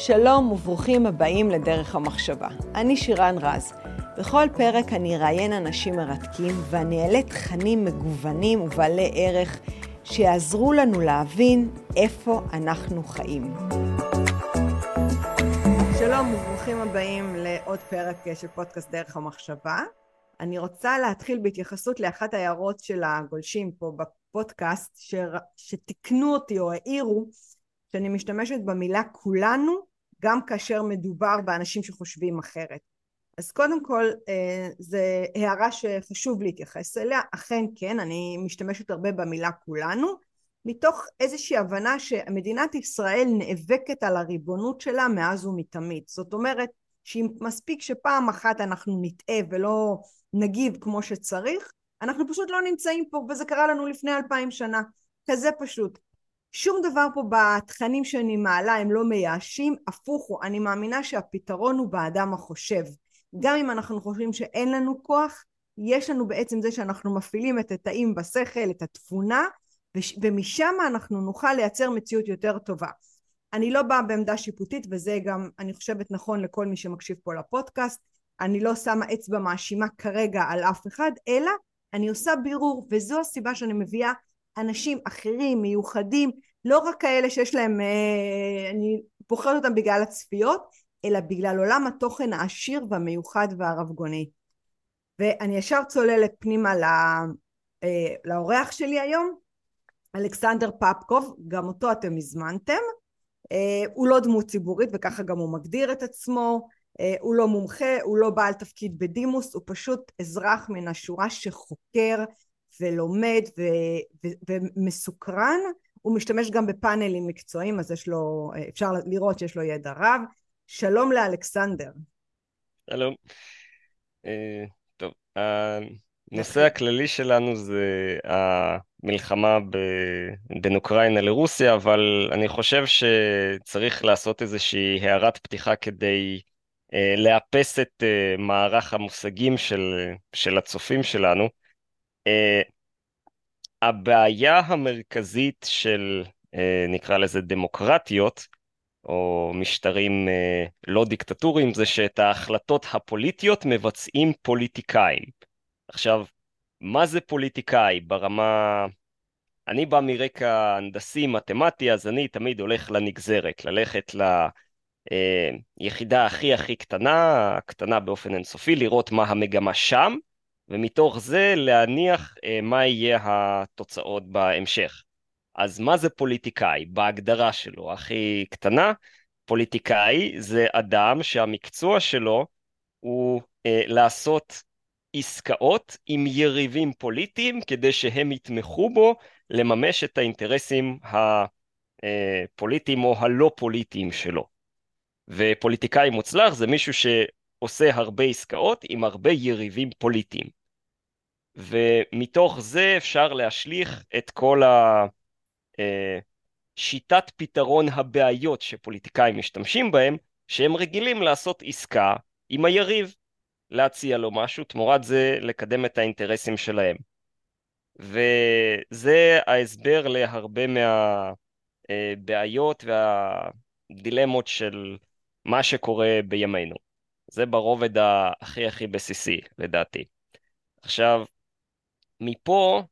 שלום וברוכים הבאים לדרך המחשבה. אני שירן רז. בכל פרק אני אראיין אנשים מרתקים ואני אעלה תכנים מגוונים ובעלי ערך שיעזרו לנו להבין איפה אנחנו חיים. שלום וברוכים הבאים לעוד פרק של פודקאסט דרך המחשבה. אני רוצה להתחיל בהתייחסות לאחת ההערות של הגולשים פה בפודקאסט ש... שתיקנו אותי או העירו שאני משתמשת במילה כולנו גם כאשר מדובר באנשים שחושבים אחרת. אז קודם כל אה, זו הערה שחשוב להתייחס אליה, אכן כן, אני משתמשת הרבה במילה כולנו, מתוך איזושהי הבנה שמדינת ישראל נאבקת על הריבונות שלה מאז ומתמיד. זאת אומרת שאם מספיק שפעם אחת אנחנו נטעה ולא נגיב כמו שצריך, אנחנו פשוט לא נמצאים פה, וזה קרה לנו לפני אלפיים שנה. כזה פשוט. שום דבר פה בתכנים שאני מעלה הם לא מייאשים, הפוך הוא, אני מאמינה שהפתרון הוא באדם החושב. גם אם אנחנו חושבים שאין לנו כוח, יש לנו בעצם זה שאנחנו מפעילים את התאים בשכל, את התבונה, ומשם אנחנו נוכל לייצר מציאות יותר טובה. אני לא באה בעמדה שיפוטית וזה גם אני חושבת נכון לכל מי שמקשיב פה לפודקאסט אני לא שמה אצבע מאשימה כרגע על אף אחד אלא אני עושה בירור וזו הסיבה שאני מביאה אנשים אחרים מיוחדים לא רק כאלה שיש להם אה, אני בוחרת אותם בגלל הצפיות אלא בגלל עולם התוכן העשיר והמיוחד והרבגוני. ואני ישר צוללת פנימה לא, לאורח שלי היום אלכסנדר פפקוב גם אותו אתם הזמנתם. אה, הוא לא דמות ציבורית וככה גם הוא מגדיר את עצמו, הוא לא מומחה, הוא לא בעל תפקיד בדימוס, הוא פשוט אזרח מן השורה שחוקר ולומד ו- ו- ומסוקרן, הוא משתמש גם בפאנלים מקצועיים אז יש לו, אה, אפשר לראות שיש לו ידע רב. שלום לאלכסנדר. שלום. טוב, הנושא הכללי שלנו זה המלחמה ב... בין אוקראינה לרוסיה, אבל אני חושב שצריך לעשות איזושהי הערת פתיחה כדי אה, לאפס את אה, מערך המושגים של, של הצופים שלנו. אה, הבעיה המרכזית של, אה, נקרא לזה דמוקרטיות, או משטרים אה, לא דיקטטוריים, זה שאת ההחלטות הפוליטיות מבצעים פוליטיקאים. עכשיו, מה זה פוליטיקאי ברמה... אני בא מרקע הנדסי, מתמטי, אז אני תמיד הולך לנגזרת, ללכת ליחידה הכי הכי קטנה, קטנה באופן אינסופי, לראות מה המגמה שם, ומתוך זה להניח אה, מה יהיה התוצאות בהמשך. אז מה זה פוליטיקאי? בהגדרה שלו, הכי קטנה, פוליטיקאי זה אדם שהמקצוע שלו הוא אה, לעשות עסקאות עם יריבים פוליטיים כדי שהם יתמכו בו לממש את האינטרסים הפוליטיים או הלא פוליטיים שלו. ופוליטיקאי מוצלח זה מישהו שעושה הרבה עסקאות עם הרבה יריבים פוליטיים. ומתוך זה אפשר להשליך את כל השיטת אה, פתרון הבעיות שפוליטיקאים משתמשים בהם, שהם רגילים לעשות עסקה עם היריב. להציע לו משהו, תמורת זה לקדם את האינטרסים שלהם. וזה ההסבר להרבה מהבעיות והדילמות של מה שקורה בימינו. זה ברובד הכי הכי בסיסי, לדעתי. עכשיו, מפה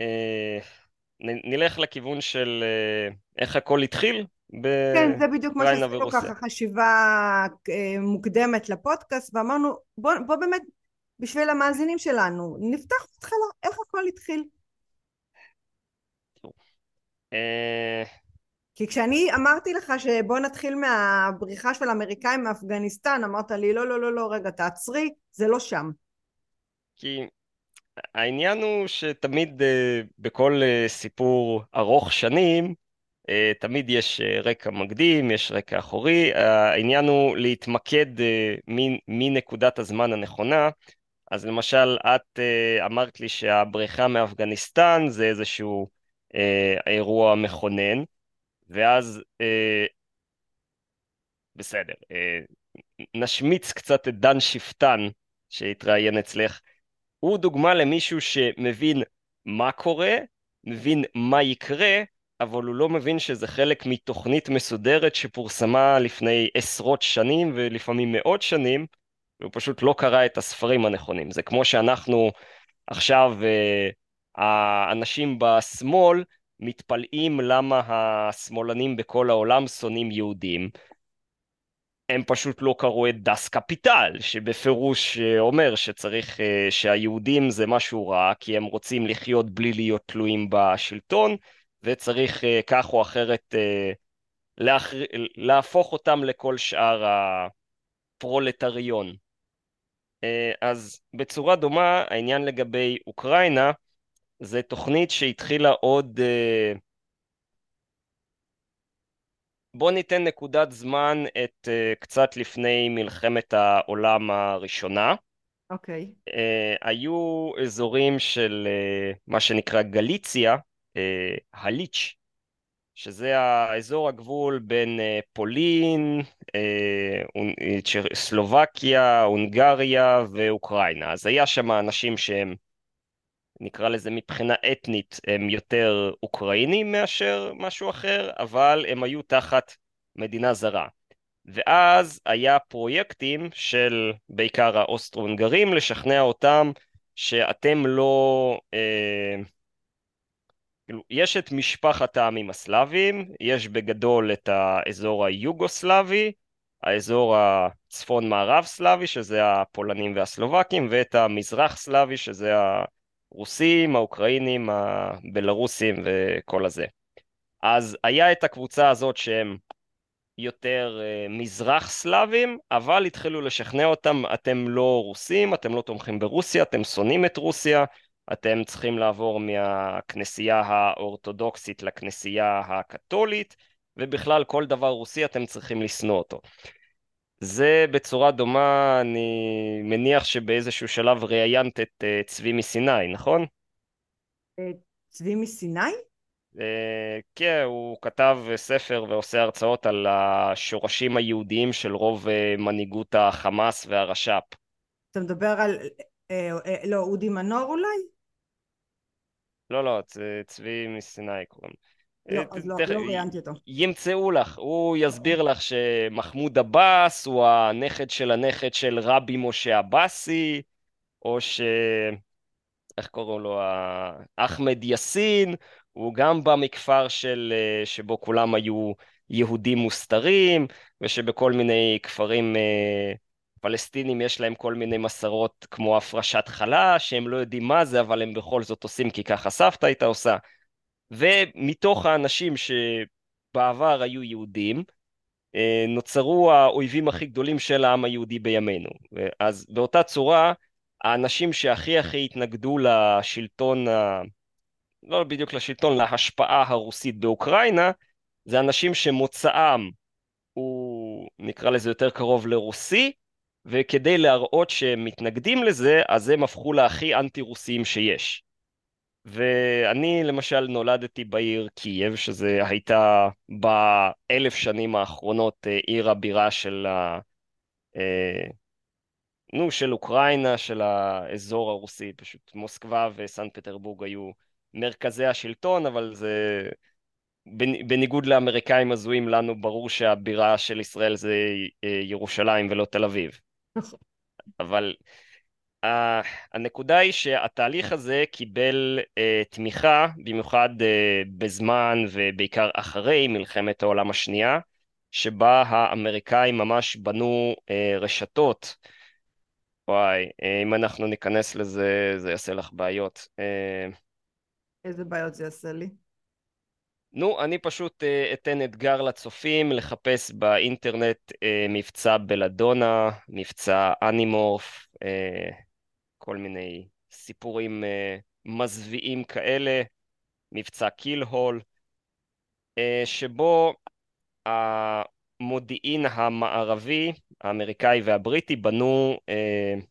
אה, נלך לכיוון של אה, איך הכל התחיל, כן, זה בדיוק מה שעשינו ככה חשיבה אה, מוקדמת לפודקאסט ואמרנו בוא, בוא באמת בשביל המאזינים שלנו נפתח התחלה איך הכל התחיל. אה, כי כשאני אמרתי לך שבוא נתחיל מהבריחה של האמריקאים מאפגניסטן אמרת לי לא לא לא לא רגע תעצרי זה לא שם. כי העניין הוא שתמיד אה, בכל סיפור ארוך שנים אה, תמיד יש אה, רקע מקדים, יש רקע אחורי, העניין הוא להתמקד אה, מנקודת הזמן הנכונה. אז למשל, את אמרת לי שהבריחה מאפגניסטן זה איזשהו אירוע מכונן, ואז בסדר, נשמיץ קצת את דן שפטן שהתראיין אצלך. הוא דוגמה למישהו שמבין מה קורה, מבין מה יקרה, אבל הוא לא מבין שזה חלק מתוכנית מסודרת שפורסמה לפני עשרות שנים ולפעמים מאות שנים, והוא פשוט לא קרא את הספרים הנכונים. זה כמו שאנחנו עכשיו, אה, האנשים בשמאל מתפלאים למה השמאלנים בכל העולם שונאים יהודים. הם פשוט לא קראו את דס קפיטל, שבפירוש אה, אומר שצריך, אה, שהיהודים זה משהו רע, כי הם רוצים לחיות בלי להיות תלויים בשלטון, וצריך כך או אחרת להכ... להפוך אותם לכל שאר הפרולטריון. אז בצורה דומה, העניין לגבי אוקראינה, זה תוכנית שהתחילה עוד... בואו ניתן נקודת זמן את קצת לפני מלחמת העולם הראשונה. אוקיי. Okay. היו אזורים של מה שנקרא גליציה, הליץ', שזה האזור הגבול בין פולין, סלובקיה, הונגריה ואוקראינה. אז היה שם אנשים שהם, נקרא לזה מבחינה אתנית, הם יותר אוקראינים מאשר משהו אחר, אבל הם היו תחת מדינה זרה. ואז היה פרויקטים של בעיקר האוסטרו-הונגרים לשכנע אותם שאתם לא... אה, כאילו, יש את משפחת העמים הסלאביים, יש בגדול את האזור היוגוסלאבי, האזור הצפון-מערב סלאבי, שזה הפולנים והסלובקים, ואת המזרח סלאבי, שזה הרוסים, האוקראינים, הבלרוסים וכל הזה. אז היה את הקבוצה הזאת שהם יותר uh, מזרח סלאבים, אבל התחילו לשכנע אותם, אתם לא רוסים, אתם לא תומכים ברוסיה, אתם שונאים את רוסיה, אתם צריכים לעבור מהכנסייה האורתודוקסית לכנסייה הקתולית, ובכלל כל דבר רוסי אתם צריכים לשנוא אותו. זה בצורה דומה, אני מניח שבאיזשהו שלב ראיינת את uh, צבי מסיני, נכון? אה, צבי מסיני? Uh, כן, הוא כתב ספר ועושה הרצאות על השורשים היהודיים של רוב מנהיגות החמאס והרש"פ. אתה מדבר על, לא, אודי מנור אולי? לא, לא, צבי מסיני קוראים. לא, אז לא, לא ראיינתי אותו. ימצאו לך, הוא יסביר לך שמחמוד עבאס הוא הנכד של הנכד של רבי משה עבאסי, או ש... איך קוראים לו? אחמד יאסין, הוא גם בא מכפר של... שבו כולם היו יהודים מוסתרים, ושבכל מיני כפרים אה, פלסטינים יש להם כל מיני מסורות כמו הפרשת חלה, שהם לא יודעים מה זה, אבל הם בכל זאת עושים כי ככה סבתא הייתה עושה. ומתוך האנשים שבעבר היו יהודים, אה, נוצרו האויבים הכי גדולים של העם היהודי בימינו. אז באותה צורה, האנשים שהכי הכי התנגדו לשלטון. לא בדיוק לשלטון, להשפעה הרוסית באוקראינה, זה אנשים שמוצאם הוא נקרא לזה יותר קרוב לרוסי, וכדי להראות שהם מתנגדים לזה, אז הם הפכו להכי אנטי-רוסיים שיש. ואני למשל נולדתי בעיר קייב, שזה הייתה באלף שנים האחרונות אה, עיר הבירה של ה... אה, נו, של אוקראינה, של האזור הרוסי, פשוט מוסקבה וסן פטרבורג היו מרכזי השלטון, אבל זה... בניגוד לאמריקאים הזויים, לנו ברור שהבירה של ישראל זה אה, ירושלים ולא תל אביב. נכון. אבל uh, הנקודה היא שהתהליך הזה קיבל uh, תמיכה, במיוחד uh, בזמן ובעיקר אחרי מלחמת העולם השנייה, שבה האמריקאים ממש בנו uh, רשתות. וואי, uh, אם אנחנו ניכנס לזה, זה יעשה לך בעיות. Uh, איזה בעיות זה יעשה לי? נו, אני פשוט uh, אתן אתגר לצופים לחפש באינטרנט uh, מבצע בלדונה, מבצע אנימורף, uh, כל מיני סיפורים uh, מזוויעים כאלה, מבצע קיל הול, uh, שבו המודיעין המערבי, האמריקאי והבריטי, בנו uh,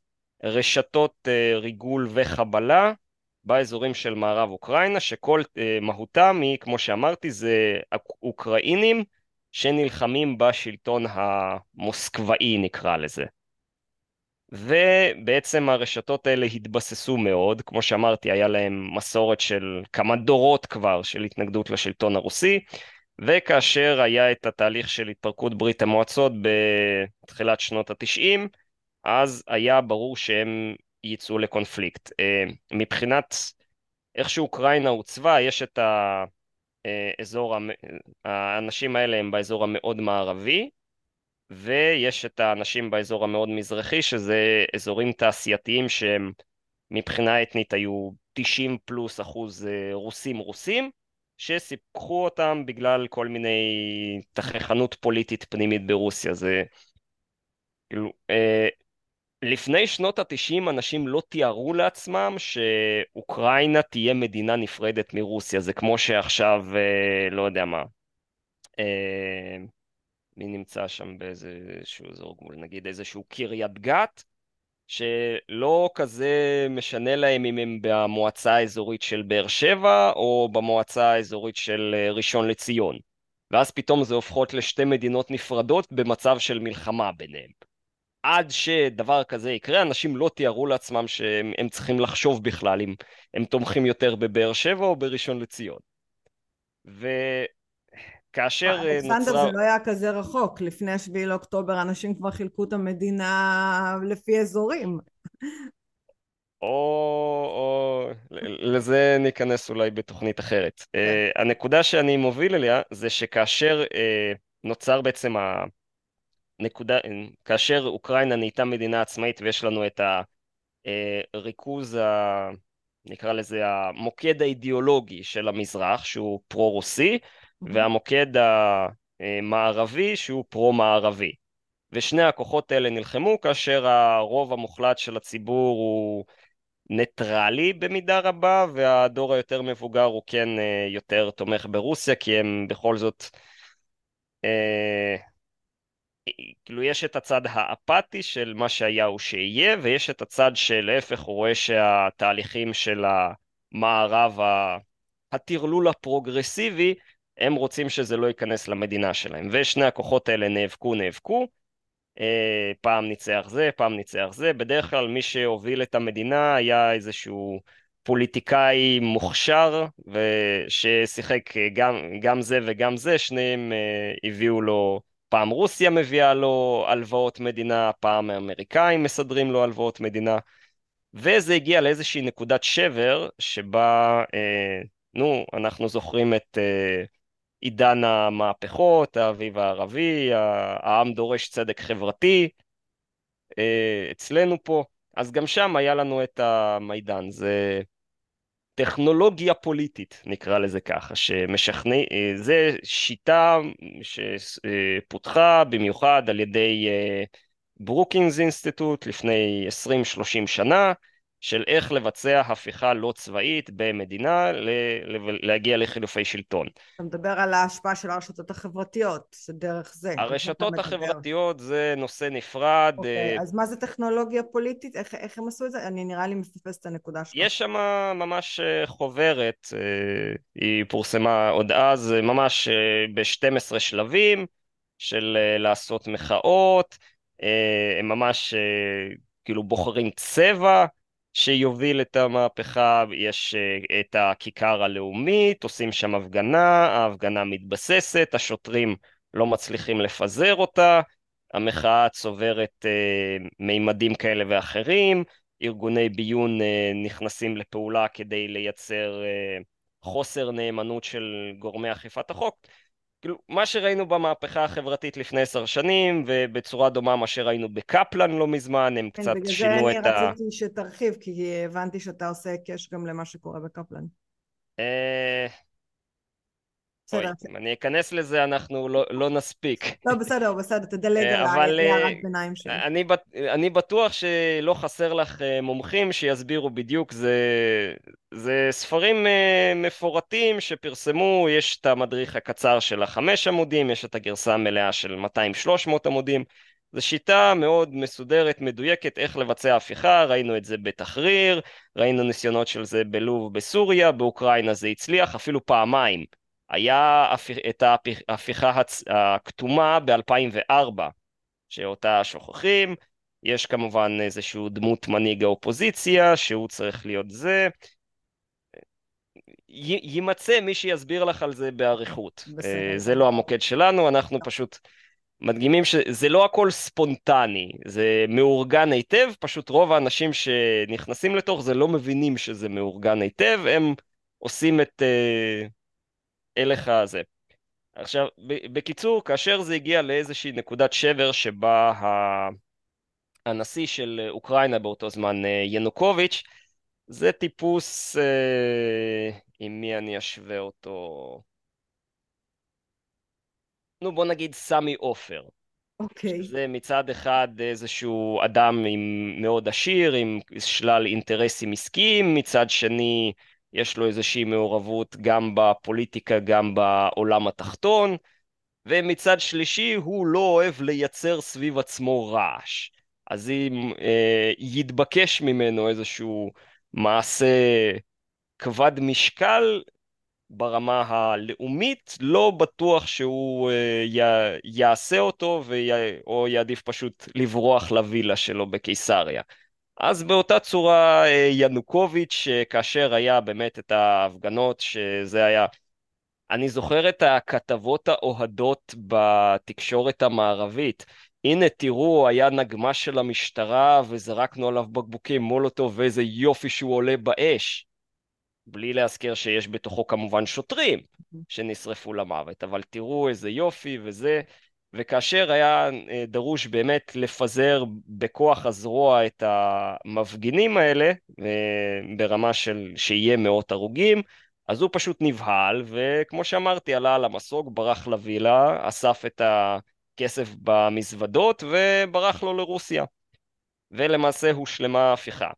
רשתות uh, ריגול וחבלה באזורים של מערב אוקראינה, שכל uh, מהותם היא, כמו שאמרתי, זה אוקראינים שנלחמים בשלטון המוסקבאי נקרא לזה. ובעצם הרשתות האלה התבססו מאוד, כמו שאמרתי, היה להם מסורת של כמה דורות כבר של התנגדות לשלטון הרוסי, וכאשר היה את התהליך של התפרקות ברית המועצות בתחילת שנות התשעים, אז היה ברור שהם יצאו לקונפליקט. אה, מבחינת איך שאוקראינה עוצבה, יש את האזור, האנשים האלה הם באזור המאוד מערבי, ויש את האנשים באזור המאוד מזרחי, שזה אזורים תעשייתיים שהם מבחינה אתנית היו 90 פלוס אחוז אה, רוסים רוסים, שסיפחו אותם בגלל כל מיני תככנות פוליטית פנימית ברוסיה. זה כאילו, אה, לפני שנות התשעים אנשים לא תיארו לעצמם שאוקראינה תהיה מדינה נפרדת מרוסיה, זה כמו שעכשיו, אה, לא יודע מה, אה, מי נמצא שם באיזשהו אזור גבול, נגיד איזשהו קריית גת, שלא כזה משנה להם אם הם במועצה האזורית של באר שבע או במועצה האזורית של אה, ראשון לציון. ואז פתאום זה הופכות לשתי מדינות נפרדות במצב של מלחמה ביניהם. עד שדבר כזה יקרה, אנשים לא תיארו לעצמם שהם צריכים לחשוב בכלל אם הם תומכים יותר בבאר שבע או בראשון לציון. וכאשר נוצרה... אלכסנדר זה לא היה כזה רחוק, לפני השביעי לאוקטובר אנשים כבר חילקו את המדינה לפי אזורים. או, או לזה ניכנס אולי בתוכנית אחרת. Uh, הנקודה שאני מוביל אליה זה שכאשר uh, נוצר בעצם ה... נקודה, כאשר אוקראינה נהייתה מדינה עצמאית ויש לנו את הריכוז, ה, נקרא לזה המוקד האידיאולוגי של המזרח שהוא פרו-רוסי. והמוקד המערבי שהוא פרו-מערבי. ושני הכוחות האלה נלחמו כאשר הרוב המוחלט של הציבור הוא ניטרלי במידה רבה והדור היותר מבוגר הוא כן אה, יותר תומך ברוסיה כי הם בכל זאת אה, כאילו יש את הצד האפתי של מה שהיה הוא שיהיה, ויש את הצד שלהפך הוא רואה שהתהליכים של המערב, הטרלול הפרוגרסיבי, הם רוצים שזה לא ייכנס למדינה שלהם. ושני הכוחות האלה נאבקו, נאבקו. אה, פעם ניצח זה, פעם ניצח זה. בדרך כלל מי שהוביל את המדינה היה איזשהו פוליטיקאי מוכשר, ששיחק גם, גם זה וגם זה, שניהם אה, הביאו לו פעם רוסיה מביאה לו הלוואות מדינה, פעם האמריקאים מסדרים לו הלוואות מדינה, וזה הגיע לאיזושהי נקודת שבר שבה, אה, נו, אנחנו זוכרים את אה, עידן המהפכות, האביב הערבי, העם דורש צדק חברתי, אה, אצלנו פה, אז גם שם היה לנו את המידן, זה... טכנולוגיה פוליטית, נקרא לזה ככה, שמשכנע... אה, זה שיטה שפותחה במיוחד על ידי אה, Brookings Institute לפני 20-30 שנה, של איך לבצע הפיכה לא צבאית במדינה, להגיע לחילופי שלטון. אתה מדבר על ההשפעה של הרשתות החברתיות, שדרך זה. הרשתות החברתיות זה נושא נפרד. אוקיי, uh, אז מה זה טכנולוגיה פוליטית? איך, איך הם עשו את זה? אני נראה לי מפספס את הנקודה שלך. יש שם ממש אה, חוברת, uh, היא פורסמה עוד אז, ממש uh, ב-12 שלבים של uh, לעשות מחאות, uh, הם ממש uh, כאילו בוחרים צבע. שיוביל את המהפכה, יש אה, את הכיכר הלאומית, עושים שם הפגנה, ההפגנה מתבססת, השוטרים לא מצליחים לפזר אותה, המחאה צוברת אה, מימדים כאלה ואחרים, ארגוני ביון אה, נכנסים לפעולה כדי לייצר חוסר נאמנות של גורמי אכיפת החוק. כאילו, מה שראינו במהפכה החברתית לפני עשר שנים, ובצורה דומה מה שראינו בקפלן לא מזמן, הם כן, קצת שינו את ה... בגלל זה אני רציתי שתרחיב, כי הבנתי שאתה עושה היקש גם למה שקורה בקפלן. אה, בסדר. אוי, אם אני אכנס לזה, אנחנו לא, לא נספיק. לא, בסדר, בסדר, תדלג אה, על הערת אה, ביניים שלי. אני, אני בטוח שלא חסר לך אה, מומחים שיסבירו בדיוק, זה, זה ספרים מפורטים שפרסמו, יש את המדריך הקצר של החמש עמודים, יש את הגרסה המלאה של 200-300 עמודים. זו שיטה מאוד מסודרת, מדויקת, איך לבצע הפיכה, ראינו את זה בתחריר, ראינו ניסיונות של זה בלוב בסוריה, באוקראינה זה הצליח, אפילו פעמיים. היה את ההפיכה הכתומה ב-2004, שאותה שוכחים, יש כמובן איזשהו דמות מנהיג האופוזיציה, שהוא צריך להיות זה. יימצא מי שיסביר לך על זה באריכות. בסדר. זה לא המוקד שלנו, אנחנו פשוט מדגימים שזה לא הכל ספונטני, זה מאורגן היטב, פשוט רוב האנשים שנכנסים לתוך זה לא מבינים שזה מאורגן היטב, הם עושים את uh, הלך הזה. עכשיו, בקיצור, כאשר זה הגיע לאיזושהי נקודת שבר שבה הנשיא של אוקראינה באותו זמן, אה, ינוקוביץ', זה טיפוס, אה, עם מי אני אשווה אותו? נו בוא נגיד סמי עופר. אוקיי. Okay. זה מצד אחד איזשהו אדם עם מאוד עשיר, עם שלל אינטרסים עסקיים, מצד שני יש לו איזושהי מעורבות גם בפוליטיקה, גם בעולם התחתון, ומצד שלישי הוא לא אוהב לייצר סביב עצמו רעש. אז אם אה, יתבקש ממנו איזשהו מעשה כבד משקל ברמה הלאומית, לא בטוח שהוא אה, י, יעשה אותו ויה, או יעדיף פשוט לברוח לווילה שלו בקיסריה. אז באותה צורה אה, ינוקוביץ', כאשר היה באמת את ההפגנות, שזה היה... אני זוכר את הכתבות האוהדות בתקשורת המערבית. הנה תראו, היה נגמ"ש של המשטרה וזרקנו עליו בקבוקי מולוטוב ואיזה יופי שהוא עולה באש. בלי להזכיר שיש בתוכו כמובן שוטרים שנשרפו למוות, אבל תראו איזה יופי וזה. וכאשר היה אה, דרוש באמת לפזר בכוח הזרוע את המפגינים האלה, אה, ברמה של שיהיה מאות הרוגים, אז הוא פשוט נבהל, וכמו שאמרתי, עלה על המסוק, ברח לווילה, אסף את הכסף במזוודות וברח לו לרוסיה. ולמעשה הושלמה ההפיכה.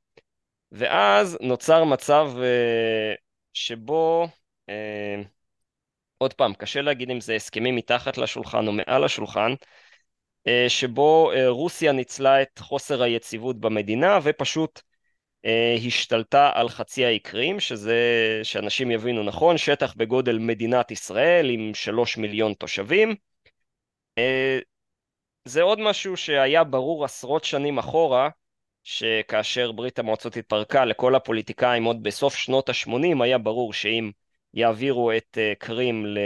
ואז נוצר מצב אה, שבו עוד פעם, קשה להגיד אם זה הסכמים מתחת לשולחן או מעל השולחן, אה, שבו אה, רוסיה ניצלה את חוסר היציבות במדינה ופשוט אה, השתלטה על חצי האי קרים, שזה, שאנשים יבינו נכון, שטח בגודל מדינת ישראל עם שלוש מיליון תושבים. זה עוד משהו שהיה ברור עשרות שנים אחורה, שכאשר ברית המועצות התפרקה לכל הפוליטיקאים עוד בסוף שנות ה-80 היה ברור שאם יעבירו את אה, קרים ל-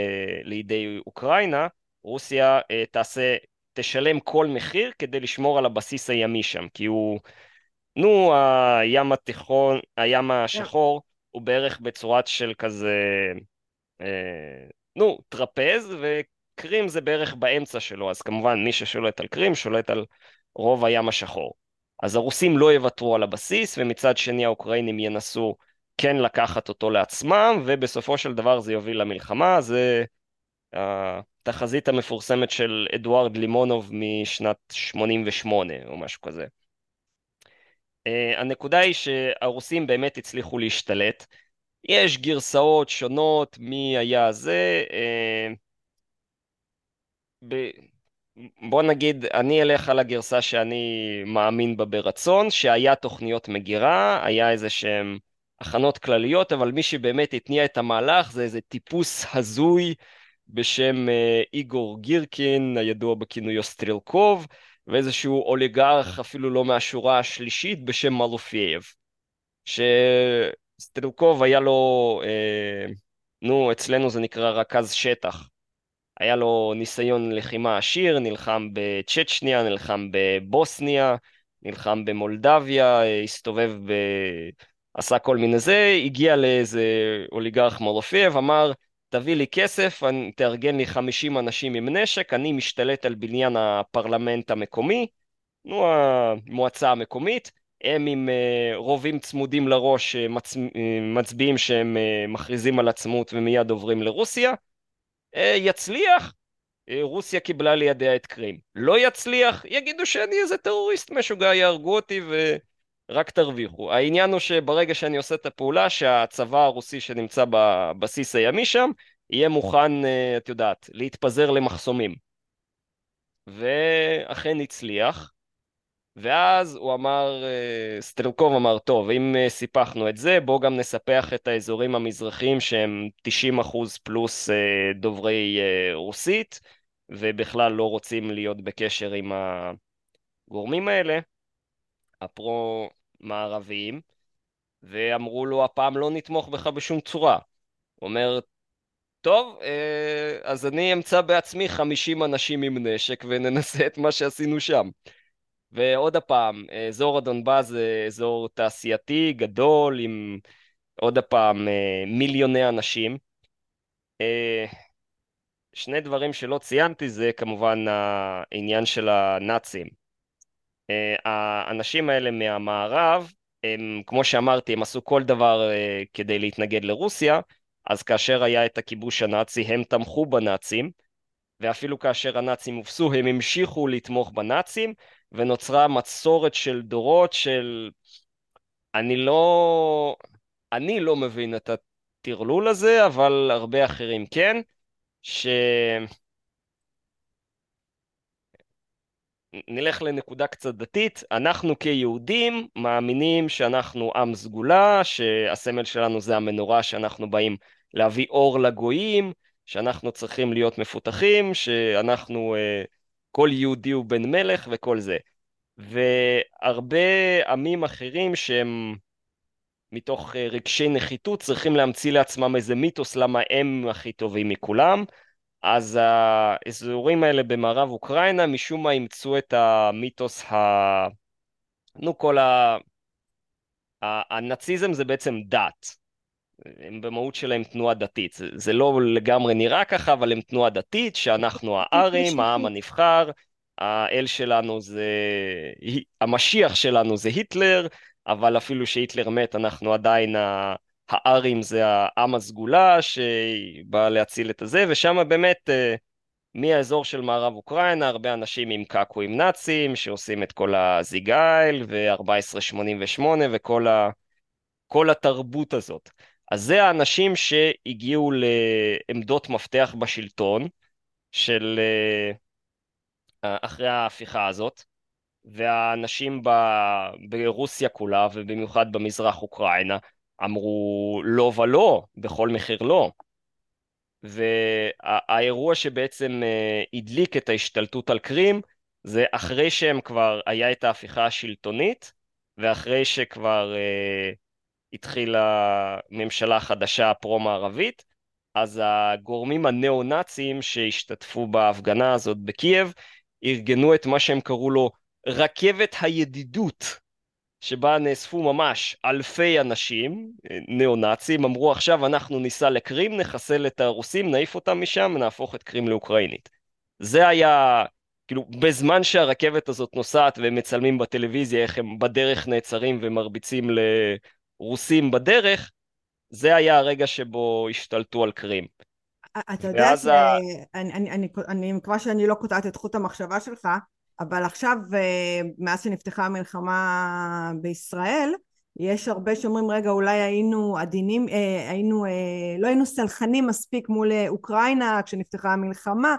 לידי אוקראינה, רוסיה אה, תעשה, תשלם כל מחיר כדי לשמור על הבסיס הימי שם, כי הוא, נו, הים התיכון, הים השחור, הוא בערך בצורת של כזה, אה, נו, טרפז, וקרים זה בערך באמצע שלו, אז כמובן מי ששולט על קרים שולט על רוב הים השחור. אז הרוסים לא יוותרו על הבסיס, ומצד שני האוקראינים ינסו כן לקחת אותו לעצמם, ובסופו של דבר זה יוביל למלחמה, זה התחזית המפורסמת של אדוארד לימונוב משנת 88 או משהו כזה. Uh, הנקודה היא שהרוסים באמת הצליחו להשתלט. יש גרסאות שונות מי היה זה. Uh, ב... בוא נגיד, אני אלך על הגרסה שאני מאמין בה ברצון, שהיה תוכניות מגירה, היה איזה שהם הכנות כלליות, אבל מי שבאמת התניע את המהלך זה איזה טיפוס הזוי בשם אה, איגור גירקין, הידוע בכינויו סטרילקוב, ואיזשהו אוליגרך אפילו לא מהשורה השלישית בשם מלופייב. שסטרילקוב היה לו, אה, נו, אצלנו זה נקרא רכז שטח. היה לו ניסיון לחימה עשיר, נלחם בצ'צ'ניה, נלחם בבוסניה, נלחם במולדביה, אה, הסתובב ב... עשה כל מיני זה, הגיע לאיזה אוליגרך מלופייב, אמר, תביא לי כסף, תארגן לי 50 אנשים עם נשק, אני משתלט על בניין הפרלמנט המקומי, נו, המועצה המקומית, הם עם uh, רובים צמודים לראש uh, מצ... uh, מצביעים שהם uh, מכריזים על עצמות ומיד עוברים לרוסיה, uh, יצליח, רוסיה קיבלה לידיה את קרים. לא יצליח, יגידו שאני איזה טרוריסט משוגע, יהרגו אותי ו... רק תרוויחו. העניין הוא שברגע שאני עושה את הפעולה, שהצבא הרוסי שנמצא בבסיס הימי שם, יהיה מוכן, אה, את יודעת, להתפזר למחסומים. ואכן הצליח. ואז הוא אמר, אה, סטרקוב אמר, טוב, אם אה, סיפחנו את זה, בואו גם נספח את האזורים המזרחיים שהם 90% פלוס דוברי רוסית, ובכלל לא רוצים להיות בקשר עם הגורמים האלה. הפרו-מערביים, ואמרו לו, הפעם לא נתמוך בך בשום צורה. הוא אומר, טוב, אה, אז אני אמצא בעצמי 50 אנשים עם נשק וננסה את מה שעשינו שם. ועוד הפעם, אזור הדונבאז זה אזור תעשייתי גדול עם עוד הפעם אה, מיליוני אנשים. אה, שני דברים שלא ציינתי זה כמובן העניין של הנאצים. האנשים האלה מהמערב, הם, כמו שאמרתי, הם עשו כל דבר כדי להתנגד לרוסיה, אז כאשר היה את הכיבוש הנאצי הם תמכו בנאצים, ואפילו כאשר הנאצים הופסו הם המשיכו לתמוך בנאצים, ונוצרה מסורת של דורות של... אני לא... אני לא מבין את הטרלול הזה, אבל הרבה אחרים כן, ש... נלך לנקודה קצת דתית, אנחנו כיהודים מאמינים שאנחנו עם סגולה, שהסמל שלנו זה המנורה שאנחנו באים להביא אור לגויים, שאנחנו צריכים להיות מפותחים, שאנחנו, אה, כל יהודי הוא בן מלך וכל זה. והרבה עמים אחרים שהם מתוך אה, רגשי נחיתות צריכים להמציא לעצמם איזה מיתוס למה הם הכי טובים מכולם. אז האזורים האלה במערב אוקראינה משום מה אימצו את המיתוס ה... נו, כל ה... הנאציזם זה בעצם דת. הם במהות שלהם תנועה דתית. זה, זה לא לגמרי נראה ככה, אבל הם תנועה דתית, שאנחנו הארים, העם הנבחר, האל שלנו זה... המשיח שלנו זה היטלר, אבל אפילו שהיטלר מת, אנחנו עדיין... הארים זה העם הסגולה שבא להציל את הזה, ושם באמת אה, מהאזור של מערב אוקראינה, הרבה אנשים עם קקו עם נאצים, שעושים את כל הזיגייל ו-1488 וכל ה... כל התרבות הזאת. אז זה האנשים שהגיעו לעמדות מפתח בשלטון של אה, אחרי ההפיכה הזאת, והאנשים ב... ברוסיה כולה, ובמיוחד במזרח אוקראינה, אמרו לא ולא, בכל מחיר לא. והאירוע שבעצם אה, הדליק את ההשתלטות על קרים, זה אחרי שהם כבר, היה את ההפיכה השלטונית, ואחרי שכבר אה, התחילה ממשלה חדשה פרו-מערבית, אז הגורמים הניאו-נאצים שהשתתפו בהפגנה הזאת בקייב, ארגנו את מה שהם קראו לו רכבת הידידות, שבה נאספו ממש אלפי אנשים, ניאו-נאצים, אמרו עכשיו אנחנו ניסע לקרים, נחסל את הרוסים, נעיף אותם משם, נהפוך את קרים לאוקראינית. זה היה, כאילו, בזמן שהרכבת הזאת נוסעת והם מצלמים בטלוויזיה איך הם בדרך נעצרים ומרביצים לרוסים בדרך, זה היה הרגע שבו השתלטו על קרים. אתה יודע שאני מקווה שאני לא קוטעת את חוט המחשבה שלך, אבל עכשיו, אה, מאז שנפתחה המלחמה בישראל, יש הרבה שאומרים, רגע, אולי היינו עדינים, אה, היינו, אה, לא היינו סלחנים מספיק מול אוקראינה כשנפתחה המלחמה,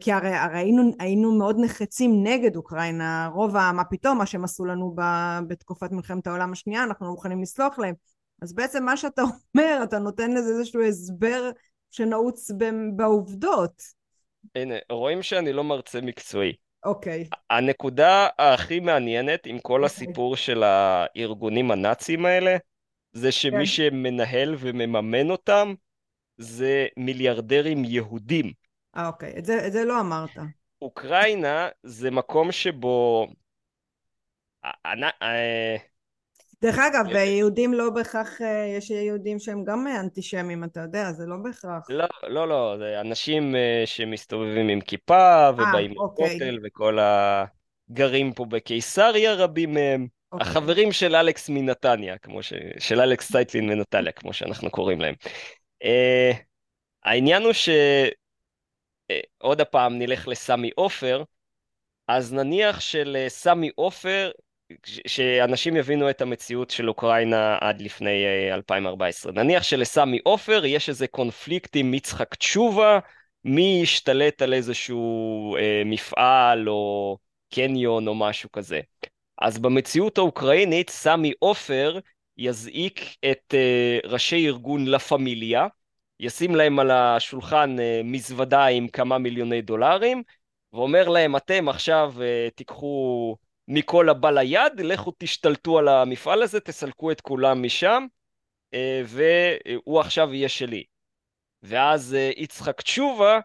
כי הרי, הרי היינו, היינו מאוד נחרצים נגד אוקראינה, רוב ה... מה פתאום, מה שהם עשו לנו ב, בתקופת מלחמת העולם השנייה, אנחנו לא מוכנים לסלוח להם. אז בעצם מה שאתה אומר, אתה נותן לזה איזשהו הסבר שנעוץ בעובדות. הנה, רואים שאני לא מרצה מקצועי. אוקיי. Okay. הנקודה הכי מעניינת עם כל. אוקיי. הסיפור של הארגונים הנאצים האלה, זה שמי. כן. שמנהל ומממן אותם זה מיליארדרים יהודים. אה, אוקיי. את זה, את זה לא אמרת. אוקראינה זה מקום שבו... אה, דרך אגב, אה, יהודים לא בהכרח, אה, יש יהודים שהם גם אנטישמים, אתה יודע, זה לא בהכרח. לא, לא, לא, זה אנשים אה, שמסתובבים עם כיפה ובאים אוקיי. לכותל וכל הגרים פה בקיסריה, רבים מהם. אוקיי. החברים של אלכס מנתניה, כמו ש... של אלכס סייטלין מנתניה, כמו שאנחנו קוראים להם. Uh, העניין הוא שעוד uh, הפעם נלך לסמי עופר, אז נניח שלסמי עופר שאנשים יבינו את המציאות של אוקראינה עד לפני 2014. אה, נניח שלסמי עופר יש איזה קונפליקט עם יצחק תשובה, מי ישתלט על איזשהו אה, מפעל או קניון או משהו כזה. אז במציאות האוקראינית סמי עופר יזעיק את אה, ראשי ארגון לה פמיליה, ישים להם על השולחן אה, מזוודה עם כמה מיליוני דולרים, ואומר להם, אתם עכשיו אה, תיקחו מכל הבא ליד, לכו תשתלטו על המפעל הזה, תסלקו את כולם משם, אה, והוא עכשיו יהיה שלי. ואז אה, יצחק תשובה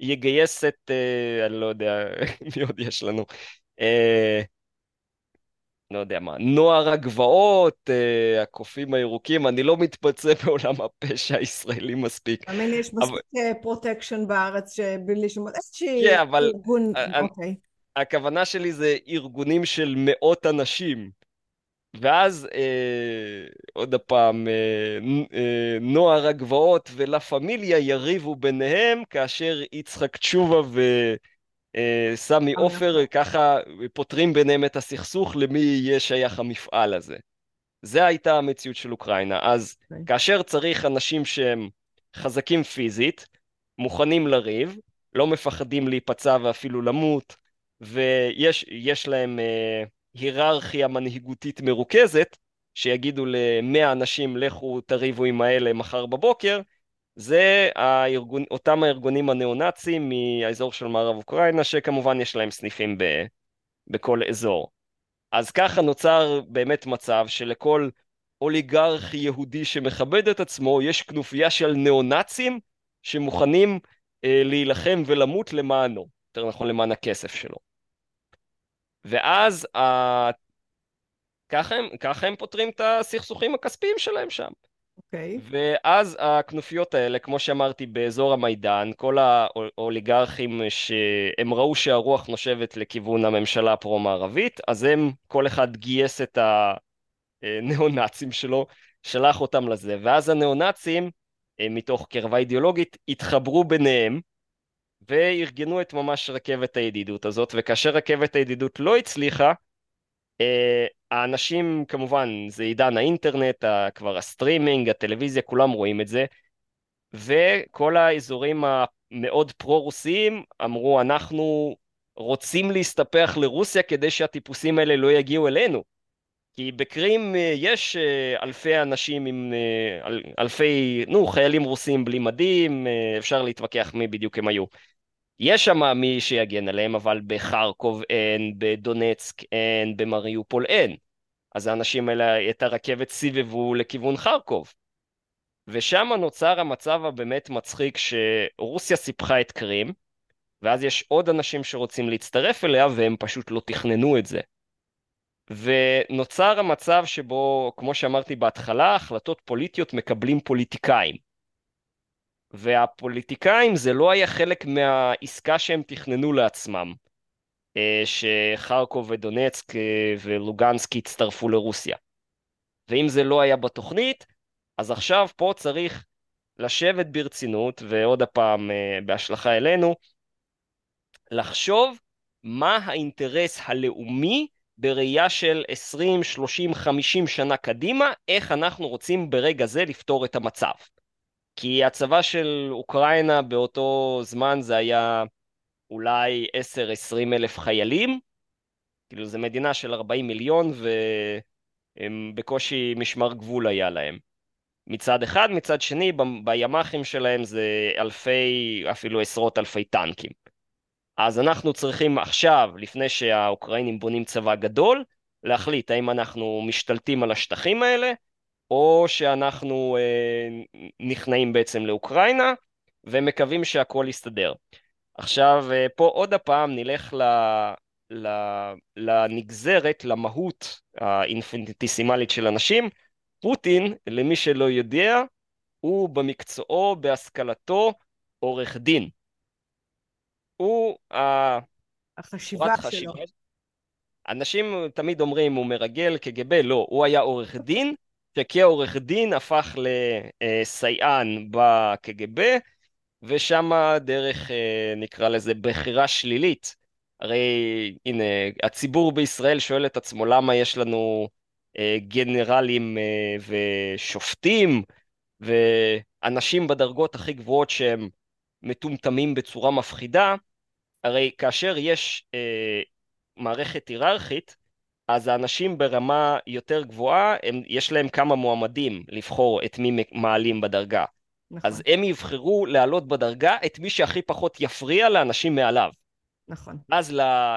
יגייס את, אה, אני לא יודע, מי עוד יש לנו? לא יודע מה, נוער הגבעות, הקופים הירוקים, אני לא מתמצא בעולם הפשע הישראלי מספיק. תאמין לי, יש מספיק פרוטקשן בארץ שבלי שום... איזושהי כן, ארגון, אוקיי. הכוונה שלי זה ארגונים של מאות אנשים. ואז אה, עוד פעם, אה, אה, נוער הגבעות ולה פמיליה יריבו ביניהם, כאשר יצחק תשובה וסמי אה, עופר ככה פותרים ביניהם את הסכסוך למי יהיה שייך המפעל הזה. זה הייתה המציאות של אוקראינה. אז okay. אוקיי. כאשר צריך אנשים שהם חזקים פיזית, מוכנים לריב, לא מפחדים להיפצע ואפילו למות, ויש להם אה, היררכיה מנהיגותית מרוכזת, שיגידו למאה אנשים לכו תריבו עם האלה מחר בבוקר, זה הארגון, אותם הארגונים הניאו-נאצים מהאזור של מערב אוקראינה, שכמובן יש להם סניפים ב, בכל אזור. אז ככה נוצר באמת מצב שלכל אוליגרך יהודי שמכבד את עצמו, יש כנופיה של ניאו-נאצים שמוכנים אה, להילחם ולמות למענו, יותר נכון למען הכסף שלו. ואז ה... ככה, הם, ככה הם פותרים את הסכסוכים הכספיים שלהם שם. אוקיי. Okay. ואז הכנופיות האלה, כמו שאמרתי, באזור המיידן, כל האוליגרכים שהם ראו שהרוח נושבת לכיוון הממשלה הפרו-מערבית, אז הם, כל אחד גייס את הניאו-נאצים שלו, שלח אותם לזה, ואז הניאו-נאצים, מתוך קרבה אידיאולוגית, התחברו ביניהם, וארגנו את ממש רכבת הידידות הזאת, וכאשר רכבת הידידות לא הצליחה, אה, האנשים כמובן, זה עידן האינטרנט, כבר הסטרימינג, הטלוויזיה, כולם רואים את זה, וכל האזורים המאוד פרו-רוסיים אמרו, אנחנו רוצים להסתפח לרוסיה כדי שהטיפוסים האלה לא יגיעו אלינו. כי בקרים אה, יש אה, אלפי אנשים עם אלפי, נו, חיילים רוסים בלי מדים, אפשר להתווכח מי בדיוק הם היו. יש שם מי שיגן עליהם, אבל בחרקוב אין, בדונצק אין, במריופול אין. אז האנשים האלה את הרכבת סיבבו לכיוון חרקוב. ושם נוצר המצב הבאמת מצחיק שרוסיה סיפחה את קרים, ואז יש עוד אנשים שרוצים להצטרף אליה והם פשוט לא תכננו את זה. ונוצר המצב שבו, כמו שאמרתי בהתחלה, החלטות פוליטיות מקבלים פוליטיקאים. והפוליטיקאים זה לא היה חלק מהעסקה שהם תכננו לעצמם, אה, שחרקוב ודונצק אה, ולוגנסקי הצטרפו לרוסיה. ואם זה לא היה בתוכנית, אז עכשיו פה צריך לשבת ברצינות, ועוד הפעם אה, בהשלכה אלינו, לחשוב מה האינטרס הלאומי בראייה של 20, 30, 50 שנה קדימה, איך אנחנו רוצים ברגע זה לפתור את המצב. כי הצבא של אוקראינה באותו זמן זה היה אולי 10-20 אלף חיילים, כאילו זו מדינה של 40 מיליון והם בקושי משמר גבול היה להם. מצד אחד, מצד שני בימ"חים שלהם זה אלפי, אפילו עשרות אלפי טנקים. אז אנחנו צריכים עכשיו, לפני שהאוקראינים בונים צבא גדול, להחליט האם אנחנו משתלטים על השטחים האלה, או שאנחנו אה, נכנעים בעצם לאוקראינה ומקווים שהכל יסתדר. עכשיו, אה, פה עוד הפעם נלך ל, ל, לנגזרת, למהות האינפנטיסימלית של אנשים. פוטין, למי שלא יודע, הוא במקצועו, בהשכלתו, עורך דין. הוא החשיבה שלו. אנשים תמיד אומרים הוא מרגל קג"ב, לא, הוא היה עורך דין שכעורך דין הפך לסייען בקג"ב, ושם דרך, אה, נקרא לזה, בחירה שלילית. הרי הנה, הציבור בישראל שואל את עצמו למה יש לנו אה, גנרלים אה, ושופטים ואנשים בדרגות הכי גבוהות שהם מטומטמים בצורה מפחידה, הרי כאשר יש מערכת היררכית, אז האנשים ברמה יותר גבוהה, הם, יש להם כמה מועמדים לבחור את מי מעלים בדרגה. נכון. אז הם יבחרו להעלות בדרגה את מי שהכי פחות יפריע לאנשים מעליו. נכון. אז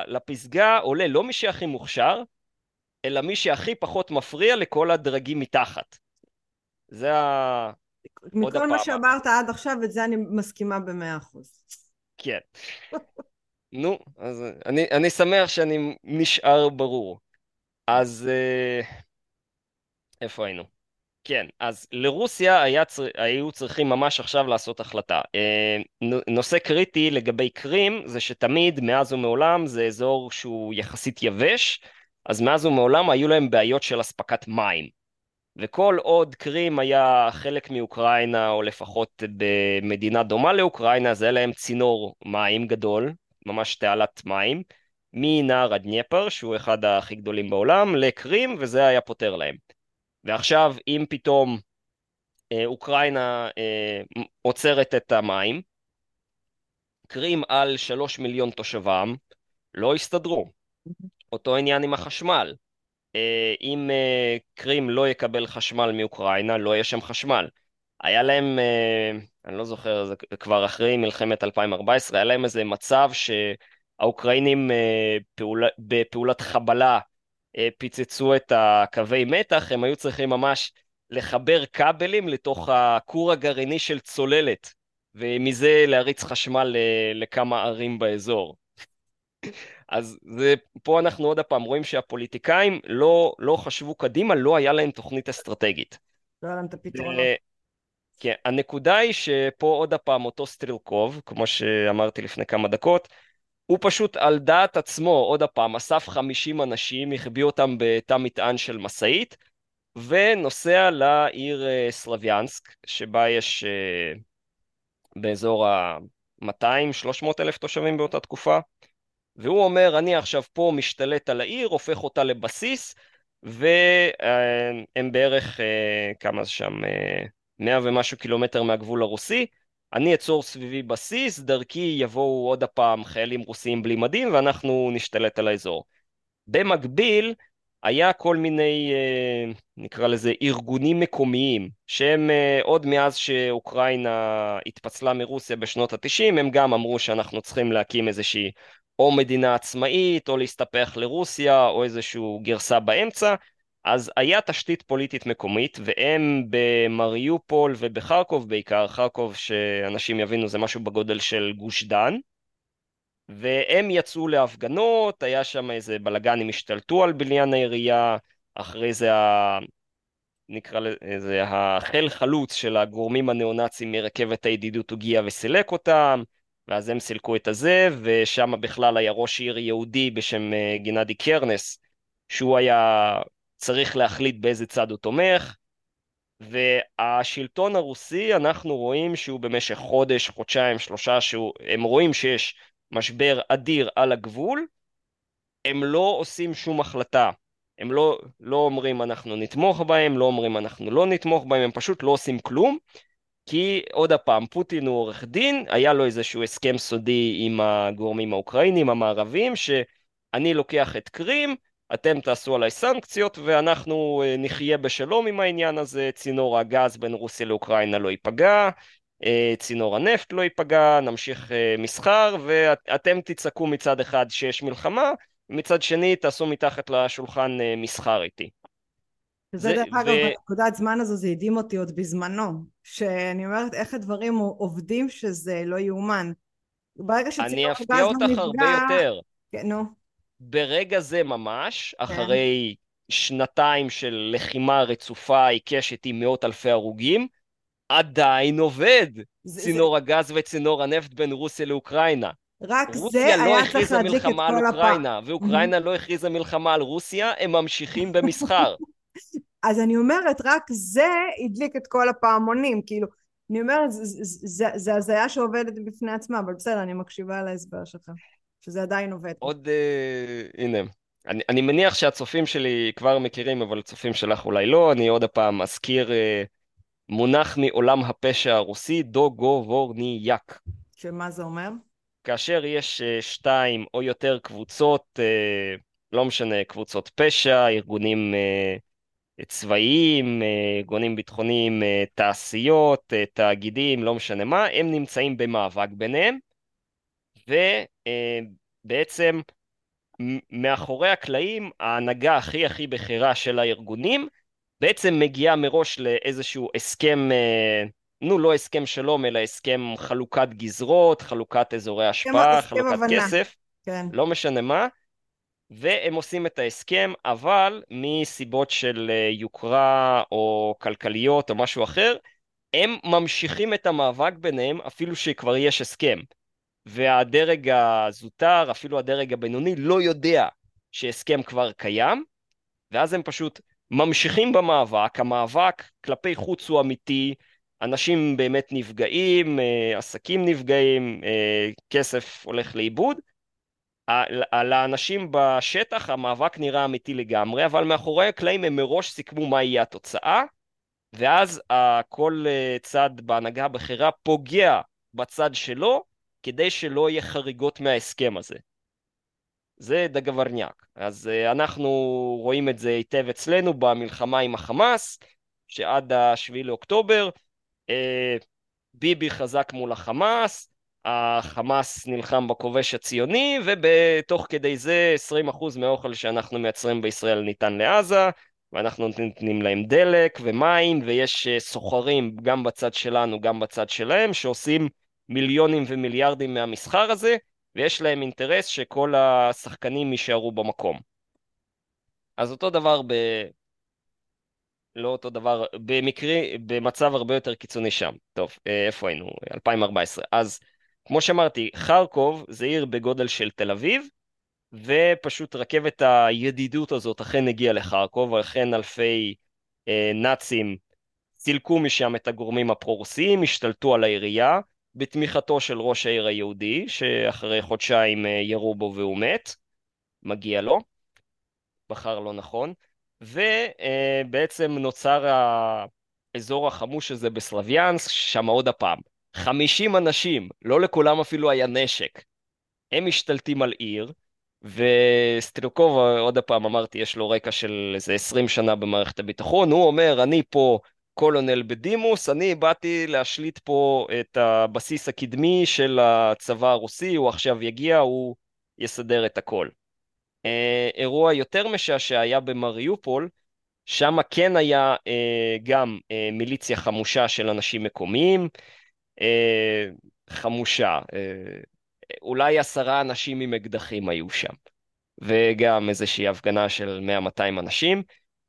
לפסגה עולה לא מי שהכי מוכשר, אלא מי שהכי פחות מפריע לכל הדרגים מתחת. זה ה... מכל מה שאמרת עד עכשיו, את זה אני מסכימה במאה אחוז. כן. נו, אז אני, אני שמח שאני נשאר ברור. אז אה, איפה היינו? כן, אז לרוסיה היה צר... היו צריכים ממש עכשיו לעשות החלטה. אה, נושא קריטי לגבי קרים זה שתמיד, מאז ומעולם, זה אזור שהוא יחסית יבש, אז מאז ומעולם היו להם בעיות של אספקת מים. וכל עוד קרים היה חלק מאוקראינה, או לפחות במדינה דומה לאוקראינה, אז היה להם צינור מים גדול, ממש תעלת מים, מנהר הדניפר, שהוא אחד הכי גדולים בעולם, לקרים, וזה היה פותר להם. ועכשיו, אם פתאום אה, אוקראינה אה, עוצרת את המים, קרים על שלוש מיליון תושבם לא הסתדרו. אותו עניין עם החשמל. אה, אם אה, קרים לא יקבל חשמל מאוקראינה, לא יהיה שם חשמל. היה להם, אה, אני לא זוכר, זה כבר אחרי מלחמת 2014, היה להם איזה מצב שהאוקראינים פעול, בפעולת חבלה פיצצו את הקווי מתח, הם היו צריכים ממש לחבר כבלים לתוך הכור הגרעיני של צוללת, ומזה להריץ חשמל לכמה ערים באזור. אז זה, פה אנחנו עוד פעם רואים שהפוליטיקאים לא, לא חשבו קדימה, לא היה להם תוכנית אסטרטגית. לא היה להם את הפתרונות. כן, הנקודה היא שפה עוד פעם אותו סטרילקוב, כמו שאמרתי לפני כמה דקות, הוא פשוט על דעת עצמו, עוד פעם, אסף 50 אנשים, החביא אותם בתא מטען של משאית, ונוסע לעיר אה, סלוויאנסק, שבה יש אה, באזור ה-200-300 אלף תושבים באותה תקופה. והוא אומר, אני עכשיו פה משתלט על העיר, הופך אותה לבסיס, והם בערך, אה, כמה זה שם, אה, מאה ומשהו קילומטר מהגבול הרוסי. אני אצור סביבי בסיס, דרכי יבואו עוד הפעם חיילים רוסיים בלי מדים, ואנחנו נשתלט על האזור. במקביל, היה כל מיני, אה, נקרא לזה, ארגונים מקומיים, שהם עוד מאז שאוקראינה התפצלה מרוסיה בשנות התשעים, הם גם אמרו שאנחנו צריכים להקים איזושהי או מדינה עצמאית, או להסתפח לרוסיה, או איזושהי גרסה באמצע, אז היה תשתית פוליטית מקומית, והם במריופול ובחרקוב בעיקר, חרקוב שאנשים יבינו זה משהו בגודל של גוש דן, והם יצאו להפגנות, היה שם איזה בלאגן, הם השתלטו על בניין העירייה, אחרי זה ה... נקרא לזה החיל חלוץ של הגורמים הניאו-נאצים מרכבת הידידות הגיע וסילק אותם, ואז הם סילקו את הזה, ושם בכלל היה ראש עיר יהודי בשם אה, גנדי קרנס, שהוא היה צריך להחליט באיזה צד הוא תומך, והשלטון הרוסי, אנחנו רואים שהוא במשך חודש, חודשיים, שלושה, שהם רואים שיש משבר אדיר על הגבול, הם לא עושים שום החלטה. הם לא, לא אומרים אנחנו נתמוך בהם, לא אומרים אנחנו לא נתמוך בהם, הם פשוט לא עושים כלום, כי עוד הפעם, פוטין הוא עורך דין, היה לו איזשהו הסכם סודי עם הגורמים האוקראינים המערבים, שאני לוקח את קרים, אתם תעשו עליי סנקציות ואנחנו אה, נחיה בשלום עם העניין הזה, צינור הגז בין רוסיה לאוקראינה לא ייפגע, אה, צינור הנפט לא ייפגע, נמשיך אה, מסחר ואתם תצעקו מצד אחד שיש מלחמה, מצד שני תעשו מתחת לשולחן מסחר איתי. וזה דרך אגב, בנקודת זמן הזו זה הדהים אותי עוד בזמנו, שאני אומרת איך הדברים עובדים שזה לא יאומן. ברגע שצינור הגז לא נפגע... אני אפתיע אותך הרבה יותר. כן, נו. ברגע זה ממש, כן. אחרי שנתיים של לחימה רצופה עיקשת עם מאות אלפי הרוגים, עדיין עובד זה, צינור זה... הגז וצינור הנפט בין רוסיה לאוקראינה. רק זה לא היה צריך להדליק את כל הפעם. רוסיה לא הכריזה מלחמה על אוקראינה, ואוקראינה לא הכריזה מלחמה על רוסיה, הם ממשיכים במסחר. אז אני אומרת, רק זה הדליק את כל הפעמונים, כאילו, אני אומרת, זה הזיה שעובדת בפני עצמה, אבל בסדר, אני מקשיבה על ההסבר שלך, שזה עדיין עובד. עוד, uh, הנה, אני, אני מניח שהצופים שלי כבר מכירים, אבל הצופים שלך אולי לא, אני עוד הפעם אזכיר uh, מונח מעולם הפשע הרוסי, דוגובורניאק. שמה זה אומר? כאשר יש uh, שתיים או יותר קבוצות, uh, לא משנה, קבוצות פשע, ארגונים uh, צבאיים, ארגונים ביטחוניים, תעשיות, תאגידים, לא משנה מה, הם נמצאים במאבק ביניהם, בעצם מאחורי הקלעים ההנהגה הכי הכי בכירה של הארגונים בעצם מגיעה מראש לאיזשהו הסכם, אה, נו לא הסכם שלום אלא הסכם חלוקת גזרות, חלוקת אזורי השפעה, חלוקת הבנה. כסף, כן. לא משנה מה, והם עושים את ההסכם אבל מסיבות של אה, יוקרה או כלכליות או משהו אחר הם ממשיכים את המאבק ביניהם אפילו שכבר יש הסכם. והדרג הזוטר, אפילו הדרג הבינוני, לא יודע שהסכם כבר קיים, ואז הם פשוט ממשיכים במאבק, המאבק כלפי חוץ הוא אמיתי, אנשים באמת נפגעים, אה, עסקים נפגעים, אה, כסף הולך לאיבוד. על האנשים בשטח המאבק נראה אמיתי לגמרי, אבל מאחורי הקלעים הם מראש סיכמו מה יהיה התוצאה, ואז כל אה, צד בהנהגה הבכירה פוגע בצד שלו, כדי שלא יהיה חריגות מההסכם הזה. זה דגברניאק. אז uh, אנחנו רואים את זה היטב אצלנו במלחמה עם החמאס, שעד השביעי לאוקטובר, uh, ביבי חזק מול החמאס, החמאס נלחם בכובש הציוני, ובתוך כדי זה 20% מהאוכל שאנחנו מייצרים בישראל ניתן לעזה, ואנחנו נותנים להם דלק ומים, ויש uh, סוחרים גם בצד שלנו, גם בצד שלהם, שעושים מיליונים ומיליארדים מהמסחר הזה, ויש להם אינטרס שכל השחקנים יישארו במקום. אז אותו דבר ב... לא אותו דבר, במקרי, במצב הרבה יותר קיצוני שם. טוב, אה, איפה היינו? 2014. אז כמו שאמרתי, חרקוב זה עיר בגודל של תל אביב, ופשוט רכבת הידידות הזאת אכן הגיעה לחרקוב, ואכן אלפי אה, נאצים סילקו משם את הגורמים הפרו-רוסיים, השתלטו על העירייה, בתמיכתו של ראש העיר היהודי, שאחרי חודשיים אה, ירו בו והוא מת, מגיע לו, בחר לא נכון, ובעצם נוצר האזור החמוש הזה בסלוויאנסק, שם עוד הפעם, 50 אנשים, לא לכולם אפילו היה נשק, הם משתלטים על עיר, וסטרוקוב, עוד הפעם אמרתי, יש לו רקע של איזה 20 שנה במערכת הביטחון, הוא אומר, אני פה קולונל בדימוס, אני באתי להשליט פה את הבסיס הקדמי של הצבא הרוסי, הוא עכשיו יגיע, הוא יסדר את הכל. אה, אירוע יותר משעשע היה במריופול, שם כן היה אה, גם אה, מיליציה חמושה של אנשים מקומיים, אה, חמושה, אה, אולי עשרה אנשים עם אקדחים היו שם, וגם איזושהי הפגנה של 100-200 אנשים.